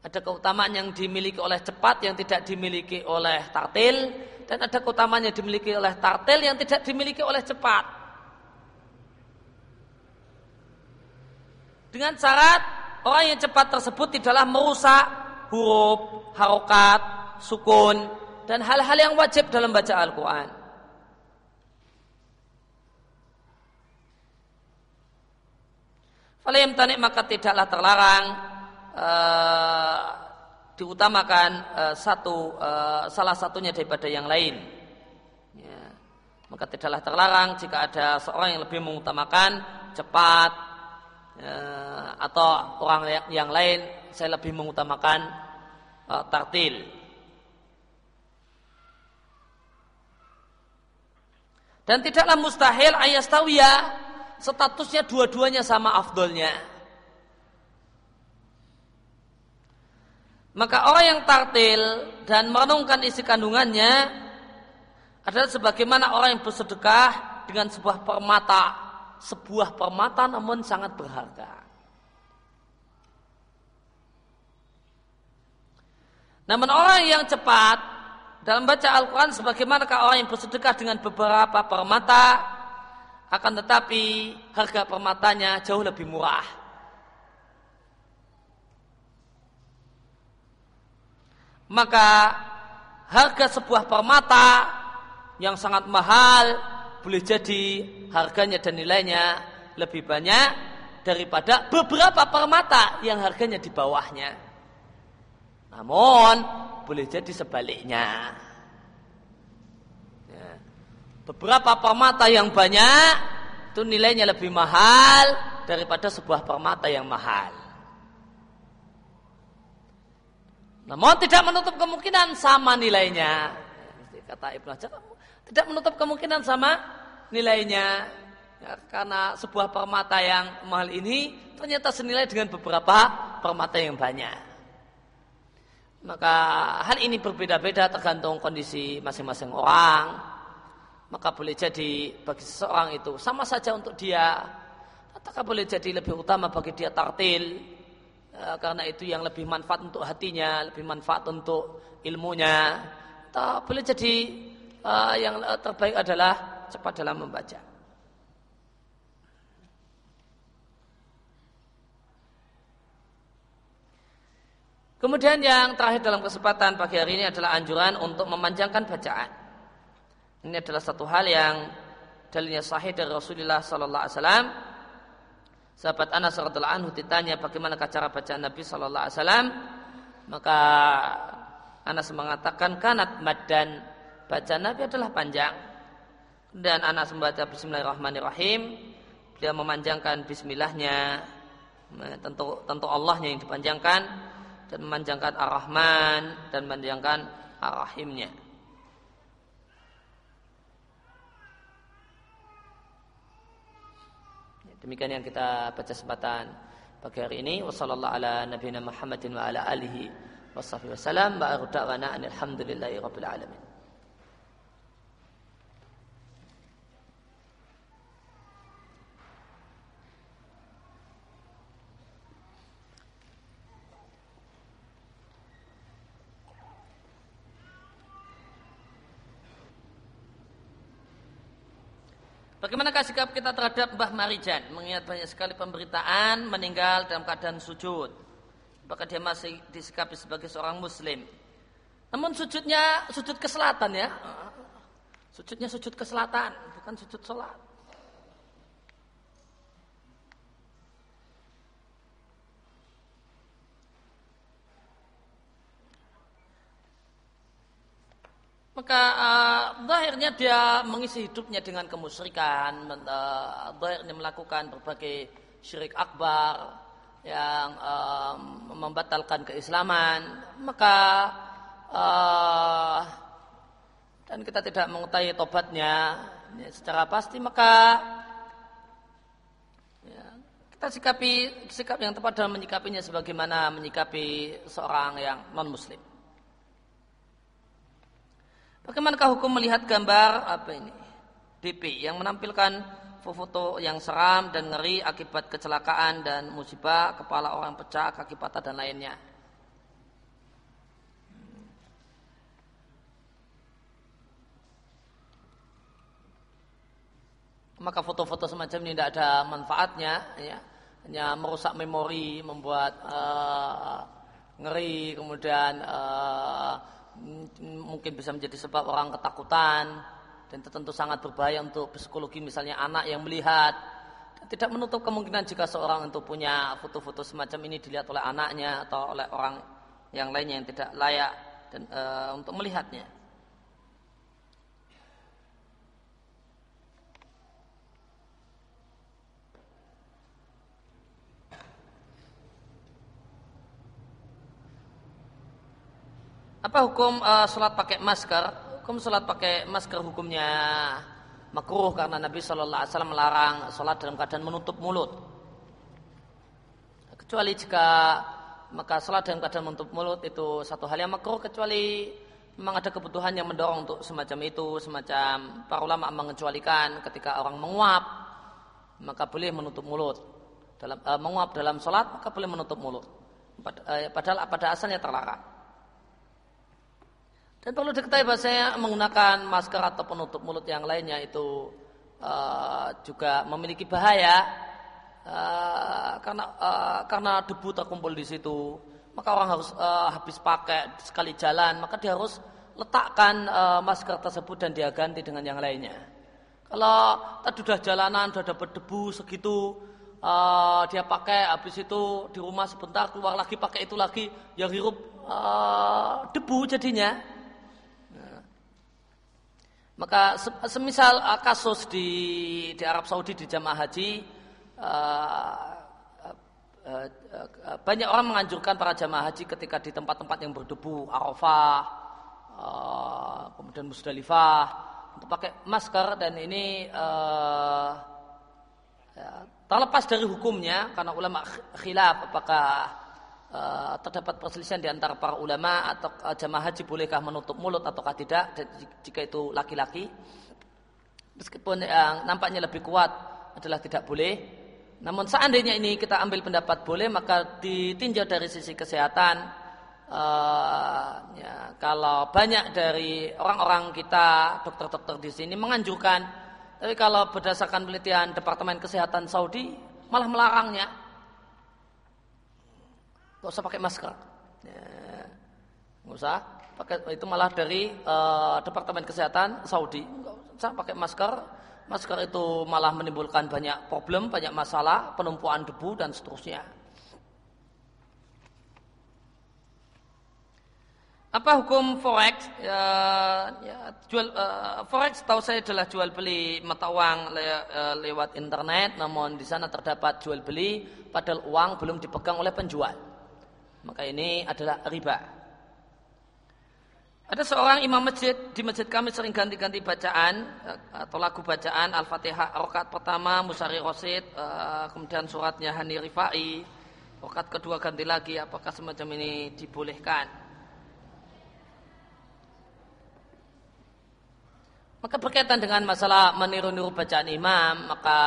ada keutamaan yang dimiliki oleh cepat yang tidak dimiliki oleh tartil dan ada keutamaan yang dimiliki oleh tartil yang tidak dimiliki oleh cepat dengan syarat orang yang cepat tersebut tidaklah merusak huruf, harokat, sukun dan hal-hal yang wajib dalam baca Al-Quran. Falayam tanik maka tidaklah terlarang uh, diutamakan uh, satu uh, salah satunya daripada yang lain. Ya. Maka tidaklah terlarang jika ada seorang yang lebih mengutamakan cepat uh, atau orang yang, lain saya lebih mengutamakan uh, tartil. Dan tidaklah mustahil ayastawiyah statusnya dua-duanya sama afdolnya. Maka orang yang tartil dan merenungkan isi kandungannya adalah sebagaimana orang yang bersedekah dengan sebuah permata, sebuah permata namun sangat berharga. Namun orang yang cepat dalam baca Al-Quran sebagaimana orang yang bersedekah dengan beberapa permata akan tetapi harga permatanya jauh lebih murah. Maka harga sebuah permata yang sangat mahal boleh jadi harganya dan nilainya lebih banyak daripada beberapa permata yang harganya di bawahnya. Namun boleh jadi sebaliknya. Beberapa permata yang banyak itu nilainya lebih mahal daripada sebuah permata yang mahal. Namun tidak menutup kemungkinan sama nilainya. Kata Ibnu Hajar, tidak menutup kemungkinan sama nilainya. Ya, karena sebuah permata yang mahal ini ternyata senilai dengan beberapa permata yang banyak. Maka hal ini berbeda-beda tergantung kondisi masing-masing orang maka boleh jadi bagi seseorang itu sama saja untuk dia ataukah boleh jadi lebih utama bagi dia tartil karena itu yang lebih manfaat untuk hatinya lebih manfaat untuk ilmunya atau boleh jadi e, yang terbaik adalah cepat dalam membaca Kemudian yang terakhir dalam kesempatan pagi hari ini adalah anjuran untuk memanjangkan bacaan. Ini adalah satu hal yang dalilnya sahih dari Rasulullah sallallahu alaihi wasallam. Sahabat Anas radhiyallahu anhu ditanya bagaimana cara bacaan Nabi sallallahu alaihi wasallam, maka Anas mengatakan kanat madan bacaan Nabi adalah panjang. Dan Anas membaca Bismillahirrahmanirrahim. Dia memanjangkan Bismillahnya. Tentu tentu Allahnya yang dipanjangkan dan memanjangkan Ar-Rahman dan memanjangkan Ar-Rahimnya. Demikian yang kita baca kesempatan pagi hari ini. Wassalamualaikum ala nabiyina Muhammadin wa ala alamin. Bagaimanakah sikap kita terhadap Mbah Marijan? Mengingat banyak sekali pemberitaan meninggal dalam keadaan sujud. Apakah dia masih disikapi sebagai seorang muslim? Namun sujudnya sujud ke selatan ya. Sujudnya sujud ke selatan, bukan sujud sholat. Maka uh, dia mengisi hidupnya dengan kemusyrikan, uh, melakukan berbagai syirik akbar yang uh, membatalkan keislaman, maka uh, dan kita tidak mengetahui tobatnya ya, secara pasti, maka ya, kita sikapi sikap yang tepat dalam menyikapinya sebagaimana menyikapi seorang yang non muslim. Bagaimanakah hukum melihat gambar apa ini? DP yang menampilkan foto yang seram dan ngeri akibat kecelakaan dan musibah, kepala orang pecah, kaki patah dan lainnya. Maka foto-foto semacam ini tidak ada manfaatnya, ya. hanya merusak memori, membuat uh, ngeri, kemudian uh, mungkin bisa menjadi sebab orang ketakutan dan tentu sangat berbahaya untuk psikologi misalnya anak yang melihat tidak menutup kemungkinan jika seorang itu punya foto-foto semacam ini dilihat oleh anaknya atau oleh orang yang lainnya yang tidak layak dan e, untuk melihatnya. Apa hukum uh, sholat pakai masker? Hukum sholat pakai masker hukumnya makruh karena Nabi Shallallahu Alaihi Wasallam melarang sholat dalam keadaan menutup mulut. Kecuali jika maka sholat dalam keadaan menutup mulut itu satu hal yang makruh kecuali memang ada kebutuhan yang mendorong untuk semacam itu, semacam para ulama mengecualikan ketika orang menguap maka boleh menutup mulut. Dalam uh, menguap dalam sholat maka boleh menutup mulut. Eh, padahal pada asalnya terlarang. Dan perlu diketahui bahasanya menggunakan masker atau penutup mulut yang lainnya itu uh, juga memiliki bahaya uh, karena uh, karena debu terkumpul di situ. Maka orang harus uh, habis pakai sekali jalan, maka dia harus letakkan uh, masker tersebut dan dia ganti dengan yang lainnya. Kalau tadi sudah jalanan, sudah dapat debu segitu, uh, dia pakai habis itu di rumah sebentar keluar lagi pakai itu lagi, yang hirup uh, debu jadinya maka semisal uh, kasus di di Arab Saudi di jamaah haji uh, uh, banyak orang menganjurkan para jamaah haji ketika di tempat-tempat yang berdebu Arafah kemudian Musdalifah untuk pakai masker dan ini ya, terlepas dari hukumnya karena ulama khilaf apakah uh, terdapat perselisihan di antara para ulama atau uh, jamaah haji bolehkah menutup mulut ataukah tidak jika itu laki-laki. Meskipun yang nampaknya lebih kuat adalah tidak boleh. Namun seandainya ini kita ambil pendapat boleh maka ditinjau dari sisi kesehatan. Ya, kalau banyak dari orang-orang kita dokter-dokter di sini menganjurkan tapi kalau berdasarkan penelitian Departemen Kesehatan Saudi malah melarangnya nggak usah pakai masker ya, nggak usah pakai itu malah dari uh, departemen kesehatan Saudi nggak usah pakai masker masker itu malah menimbulkan banyak problem, banyak masalah, penumpuan debu dan seterusnya. Apa hukum forex? Ya, ya, jual uh, forex tahu saya adalah jual beli mata uang le, uh, lewat internet, namun di sana terdapat jual beli padahal uang belum dipegang oleh penjual. Maka ini adalah riba. Ada seorang imam masjid di masjid kami sering ganti-ganti bacaan eh, atau lagu bacaan Al-Fatihah rokat pertama Musari Rosid kemudian suratnya Hani Rifai rokat kedua ganti lagi apakah semacam ini dibolehkan? Maka berkaitan dengan masalah meniru-niru bacaan imam, maka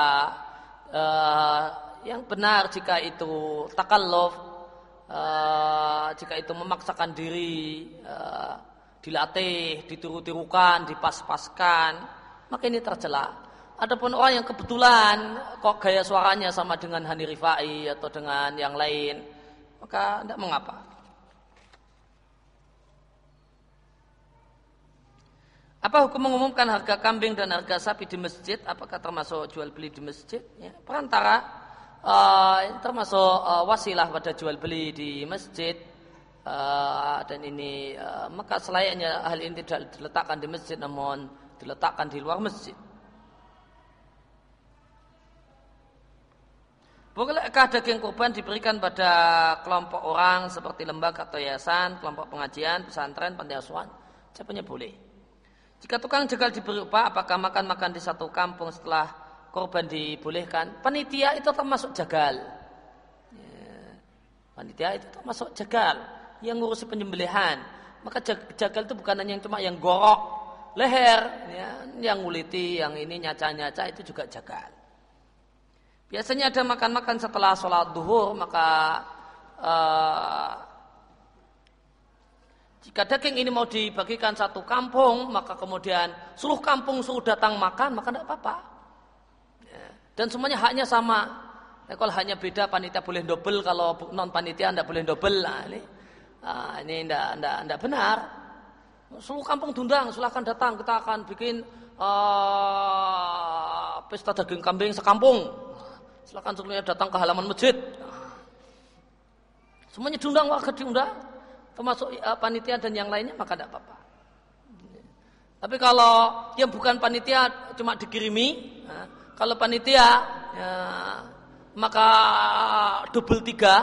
uh, yang benar jika itu takalluf, uh, jika itu memaksakan diri, uh, dilatih, ditiru-tirukan, dipas-paskan, maka ini tercela. Adapun orang yang kebetulan kok gaya suaranya sama dengan Hani Rifai atau dengan yang lain, maka tidak mengapa. Apa hukum mengumumkan harga kambing dan harga sapi di masjid? Apakah termasuk jual beli di masjid? Ya, perantara uh, termasuk uh, wasilah pada jual beli di masjid uh, dan ini uh, maka selayaknya hal ini tidak diletakkan di masjid namun diletakkan di luar masjid. Bolehkah daging kurban diberikan pada kelompok orang seperti lembaga atau yayasan, kelompok pengajian, pesantren, panti asuhan? Jawabannya boleh. Jika tukang jegal diberi upah, apakah makan-makan di satu kampung setelah korban dibolehkan? Panitia itu termasuk jagal. Ya. Panitia itu termasuk jagal yang ngurusi penyembelihan. Maka jagal itu bukan hanya yang cuma yang gorok leher, ya, yang nguliti, yang ini nyaca-nyaca itu juga jagal. Biasanya ada makan-makan setelah sholat duhur, maka uh, jika daging ini mau dibagikan satu kampung, maka kemudian seluruh kampung suruh datang makan, maka tidak apa-apa. Dan semuanya haknya sama. Ya, kalau hanya beda panitia boleh double, kalau non panitia tidak boleh double. Nah, ini nah, ini tidak tidak tidak benar. Seluruh kampung dundang, silahkan datang. Kita akan bikin uh, pesta daging kambing sekampung. Silahkan seluruhnya datang ke halaman masjid. Semuanya diundang warga diundang termasuk uh, panitia dan yang lainnya maka tidak apa-apa. Tapi kalau yang bukan panitia cuma dikirimi, nah, kalau panitia ya, maka double tiga.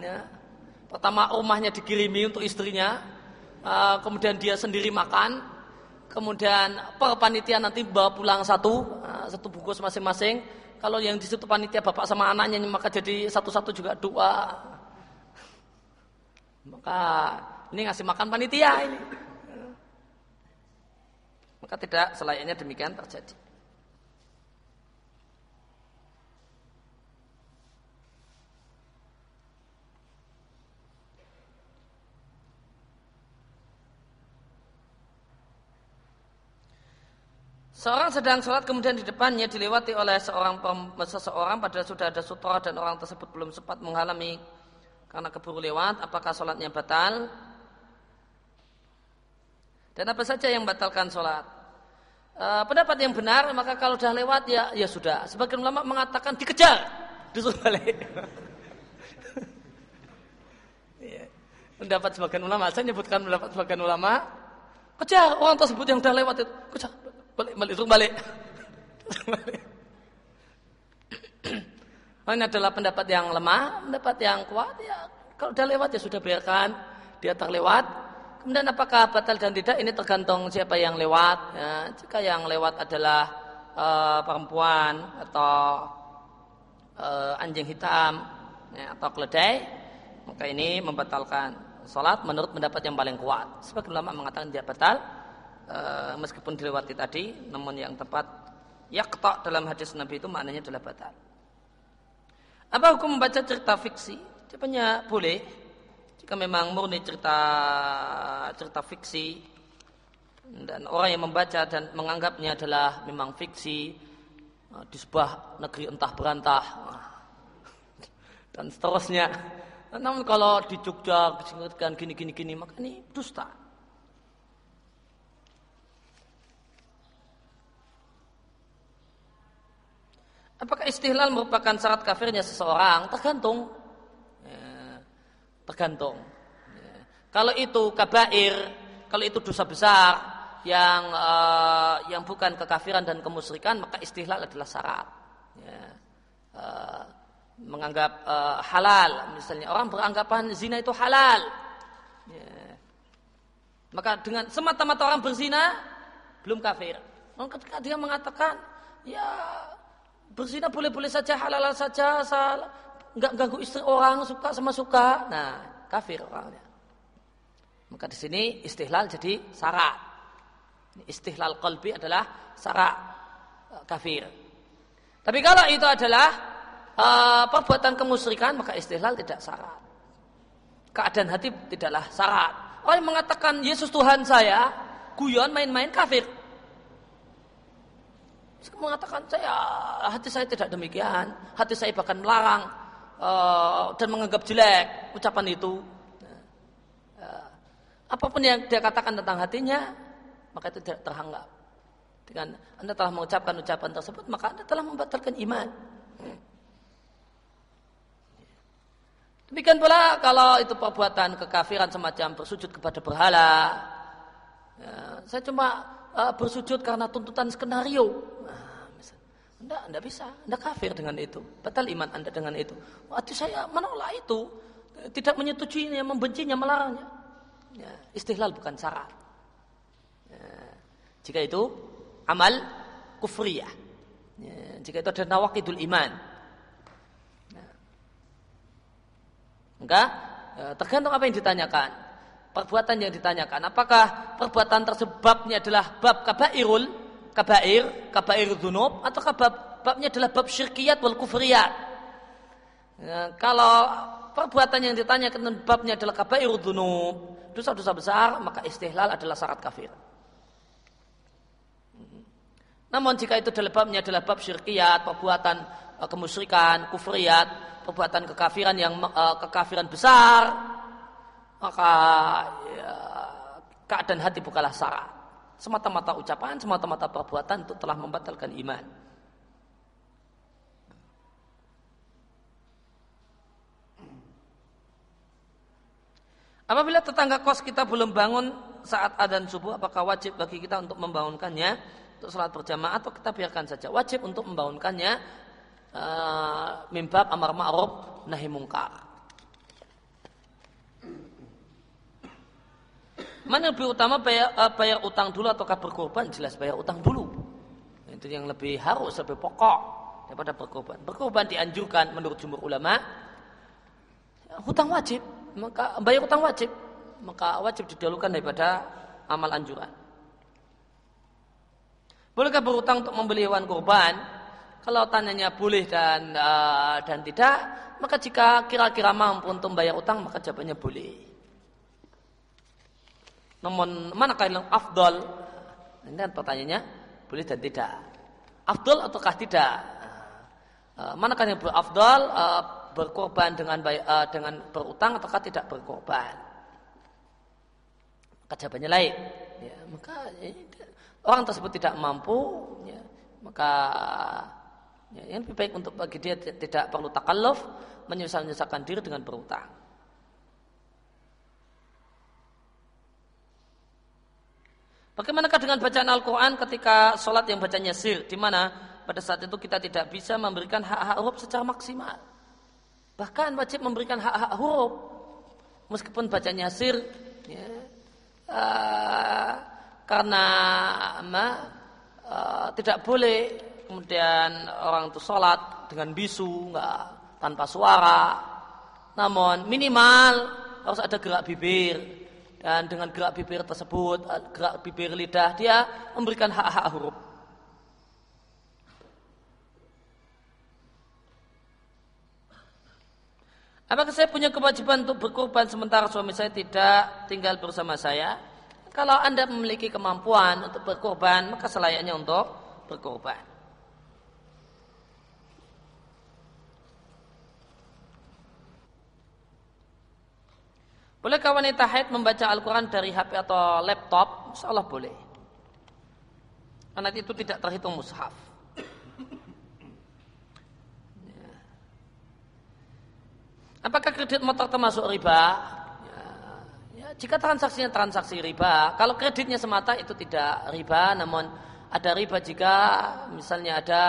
Ya. Pertama rumahnya dikirimi untuk istrinya, uh, kemudian dia sendiri makan, kemudian per panitia nanti bawa pulang satu, uh, satu bungkus masing-masing. Kalau yang di situ panitia bapak sama anaknya maka jadi satu-satu juga dua. Maka ini ngasih makan panitia ini. Maka tidak selayaknya demikian terjadi. Seorang sedang sholat kemudian di depannya dilewati oleh seorang seseorang padahal sudah ada sutra dan orang tersebut belum sempat mengalami karena keburu lewat, apakah sholatnya batal? Dan apa saja yang batalkan sholat? E, pendapat yang benar, maka kalau sudah lewat ya ya sudah. Sebagian ulama mengatakan dikejar, disuruh balik. [LAUGHS] Iya. pendapat sebagian ulama, saya menyebutkan pendapat sebagian ulama, kejar orang tersebut yang sudah lewat itu, kejar, balik, balik, suruh balik. Oh, ini adalah pendapat yang lemah, pendapat yang kuat ya kalau sudah lewat ya sudah biarkan dia terlewat. Kemudian apakah batal dan tidak ini tergantung siapa yang lewat. Ya, jika yang lewat adalah uh, perempuan atau uh, anjing hitam ya, atau keledai, maka ini membatalkan sholat menurut pendapat yang paling kuat. Sebagian ulama mengatakan dia batal uh, meskipun dilewati tadi, namun yang tepat yakta dalam hadis Nabi itu maknanya adalah batal. Apa hukum membaca cerita fiksi? Jawabannya boleh. Jika memang murni cerita cerita fiksi dan orang yang membaca dan menganggapnya adalah memang fiksi eh, di sebuah negeri entah berantah [LAUGHS] dan seterusnya. Namun kalau di Jogja disebutkan gini gini gini maka ini dusta. Apakah istihlal merupakan syarat kafirnya seseorang? Tergantung. Ya, tergantung. Ya. Kalau itu kabair, kalau itu dosa besar yang uh, yang bukan kekafiran dan kemusyrikan, maka istihlal adalah syarat. Ya. Uh, menganggap uh, halal, misalnya orang beranggapan zina itu halal. Ya. Maka dengan semata-mata orang berzina belum kafir. Ketika dia mengatakan ya berzina boleh-boleh saja, halal saja, asal nggak ganggu istri orang, suka sama suka. Nah, kafir orangnya. Maka di sini istihlal jadi syarat. Istihlal qalbi adalah syarat eh, kafir. Tapi kalau itu adalah uh, perbuatan kemusyrikan maka istihlal tidak syarat. Keadaan hati tidaklah syarat. Orang mengatakan Yesus Tuhan saya, guyon main-main kafir mengatakan saya hati saya tidak demikian, hati saya bahkan melarang uh, dan menganggap jelek ucapan itu. Uh, apa pun yang dia katakan tentang hatinya, maka itu tidak terhanggap. Dengan anda telah mengucapkan ucapan tersebut, maka anda telah membatalkan iman. Demikian pula kalau itu perbuatan kekafiran semacam bersujud kepada berhala. Ya, saya cuma uh, bersujud karena tuntutan skenario. Anda, anda bisa, Anda kafir dengan itu. Batal iman Anda dengan itu. Waktu saya menolak itu. Tidak menyetujuinya, membencinya, melarangnya. Ya, istihlal bukan syarat. Ya, jika itu amal kufriyah. Ya, jika itu ada nawakidul iman. Ya. Maka ya, tergantung apa yang ditanyakan. Perbuatan yang ditanyakan. Apakah perbuatan tersebabnya adalah bab kabairul kabair, kabair dunub atau bab, babnya adalah bab syirkiyat wal kufriyat. Ya, kalau perbuatan yang ditanya babnya adalah kabair dunub, dosa-dosa besar, maka istihlal adalah syarat kafir. Namun jika itu adalah babnya adalah bab syirkiyat, perbuatan uh, kemusyrikan, kufriyat, perbuatan kekafiran yang uh, kekafiran besar, maka ya, keadaan hati bukanlah syarat semata-mata ucapan, semata-mata perbuatan itu telah membatalkan iman. Apabila tetangga kos kita belum bangun saat adzan subuh, apakah wajib bagi kita untuk membangunkannya untuk sholat berjamaah atau kita biarkan saja? Wajib untuk membangunkannya uh, mimbab amar ma'ruf nahi mungkar. Mana lebih utama bayar, uh, bayar utang dulu ataukah berkorban? Jelas bayar utang dulu. Itu yang lebih harus, lebih pokok daripada berkorban. Berkorban dianjurkan menurut jumhur ulama. Hutang wajib, maka bayar utang wajib, maka wajib didahulukan daripada amal anjuran. Bolehkah berutang untuk membeli hewan kurban? Kalau tanyanya boleh dan uh, dan tidak, maka jika kira-kira mampu untuk membayar utang, maka jawabannya boleh. Namun manakah yang afdol? Ini kan pertanyaannya boleh dan tidak. Afdol ataukah tidak? Eh, manakah yang berafdol eh, berkorban dengan eh, dengan berutang ataukah tidak berkorban? Maka lain. Ya, maka orang tersebut tidak mampu, ya, maka ya, yang lebih baik untuk bagi dia tidak perlu takalluf menyusahkan diri dengan berutang. Bagaimanakah dengan bacaan Al-Quran ketika sholat yang bacanya sir? Di mana pada saat itu kita tidak bisa memberikan hak-hak huruf secara maksimal. Bahkan wajib memberikan hak-hak huruf. Meskipun bacanya sir. Ya, uh, karena ma, uh, tidak boleh kemudian orang itu sholat dengan bisu, enggak, tanpa suara. Namun minimal harus ada gerak bibir, dan dengan gerak bibir tersebut, eh, gerak bibir lidah, dia memberikan hak-hak huruf. Apakah saya punya kewajiban untuk berkorban sementara suami saya tidak tinggal bersama saya? Kalau Anda memiliki kemampuan untuk berkorban, maka selayaknya untuk berkorban. Bolehkah wanita haid membaca Al-Quran dari HP atau laptop? Insya Allah boleh. Karena itu tidak terhitung mushaf. Ya. Apakah kredit motor termasuk riba? Ya. Ya, jika transaksinya transaksi riba, kalau kreditnya semata itu tidak riba, namun ada riba jika misalnya ada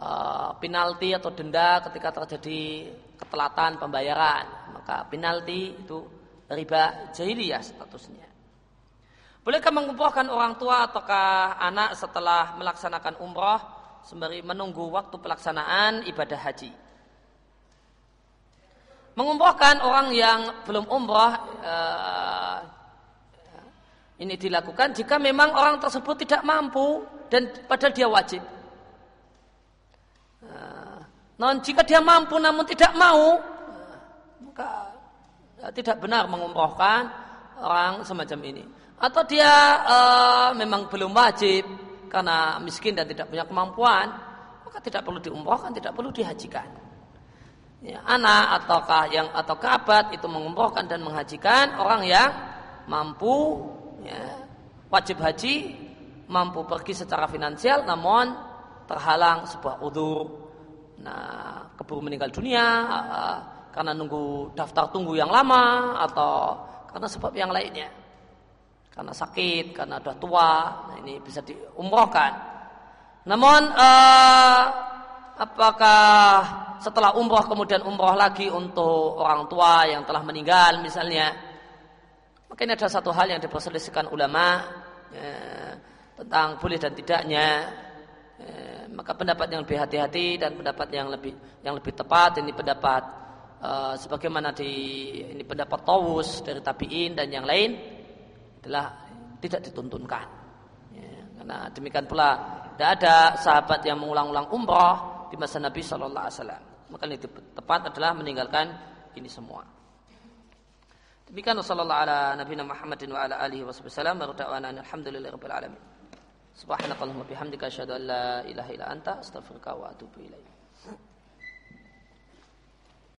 uh, penalti atau denda ketika terjadi ketelatan pembayaran, maka penalti itu riba jahiliyah statusnya. Bolehkah mengumpulkan orang tua ataukah anak setelah melaksanakan umroh sembari menunggu waktu pelaksanaan ibadah haji? mengumrohkan orang yang belum umroh uh, ini dilakukan jika memang orang tersebut tidak mampu dan padahal dia wajib. Uh, non jika dia mampu namun tidak mau, uh, maka tidak benar mengumrohkan orang semacam ini. Atau dia uh, memang belum wajib karena miskin dan tidak punya kemampuan, maka tidak perlu diumrohkan, tidak perlu dihajikan ya, anak ataukah yang atau kerabat itu mengumrohkan dan menghajikan orang yang mampu ya, wajib haji mampu pergi secara finansial namun terhalang sebuah udur nah keburu meninggal dunia uh, karena nunggu daftar tunggu yang lama atau karena sebab yang lainnya. Karena sakit karena sudah tua nah ini bisa diumrohkan. Namun uh, apakah setelah umroh kemudian umroh lagi untuk orang tua yang telah meninggal misalnya? Ini ada satu hal yang diperselisihkan ulama ya, tentang boleh dan tidaknya ya, maka pendapat yang lebih hati-hati dan pendapat yang lebih yang lebih tepat ini pendapat uh, sebagaimana di ini pendapat Tawus dari tabiin dan yang lain adalah tidak dituntunkan ya, karena demikian pula tidak ada sahabat yang mengulang-ulang umroh di masa Nabi Shallallahu Alaihi Wasallam. Maka yang tepat adalah meninggalkan ini semua. Demikian sallallahu ala nabiyina Muhammadin wa ala alihi wasallam wa da'wana alhamdulillahirabbil alamin. Subhanakallahumma bihamdika asyhadu an la ilaha illa anta astaghfiruka wa atubu ilaik.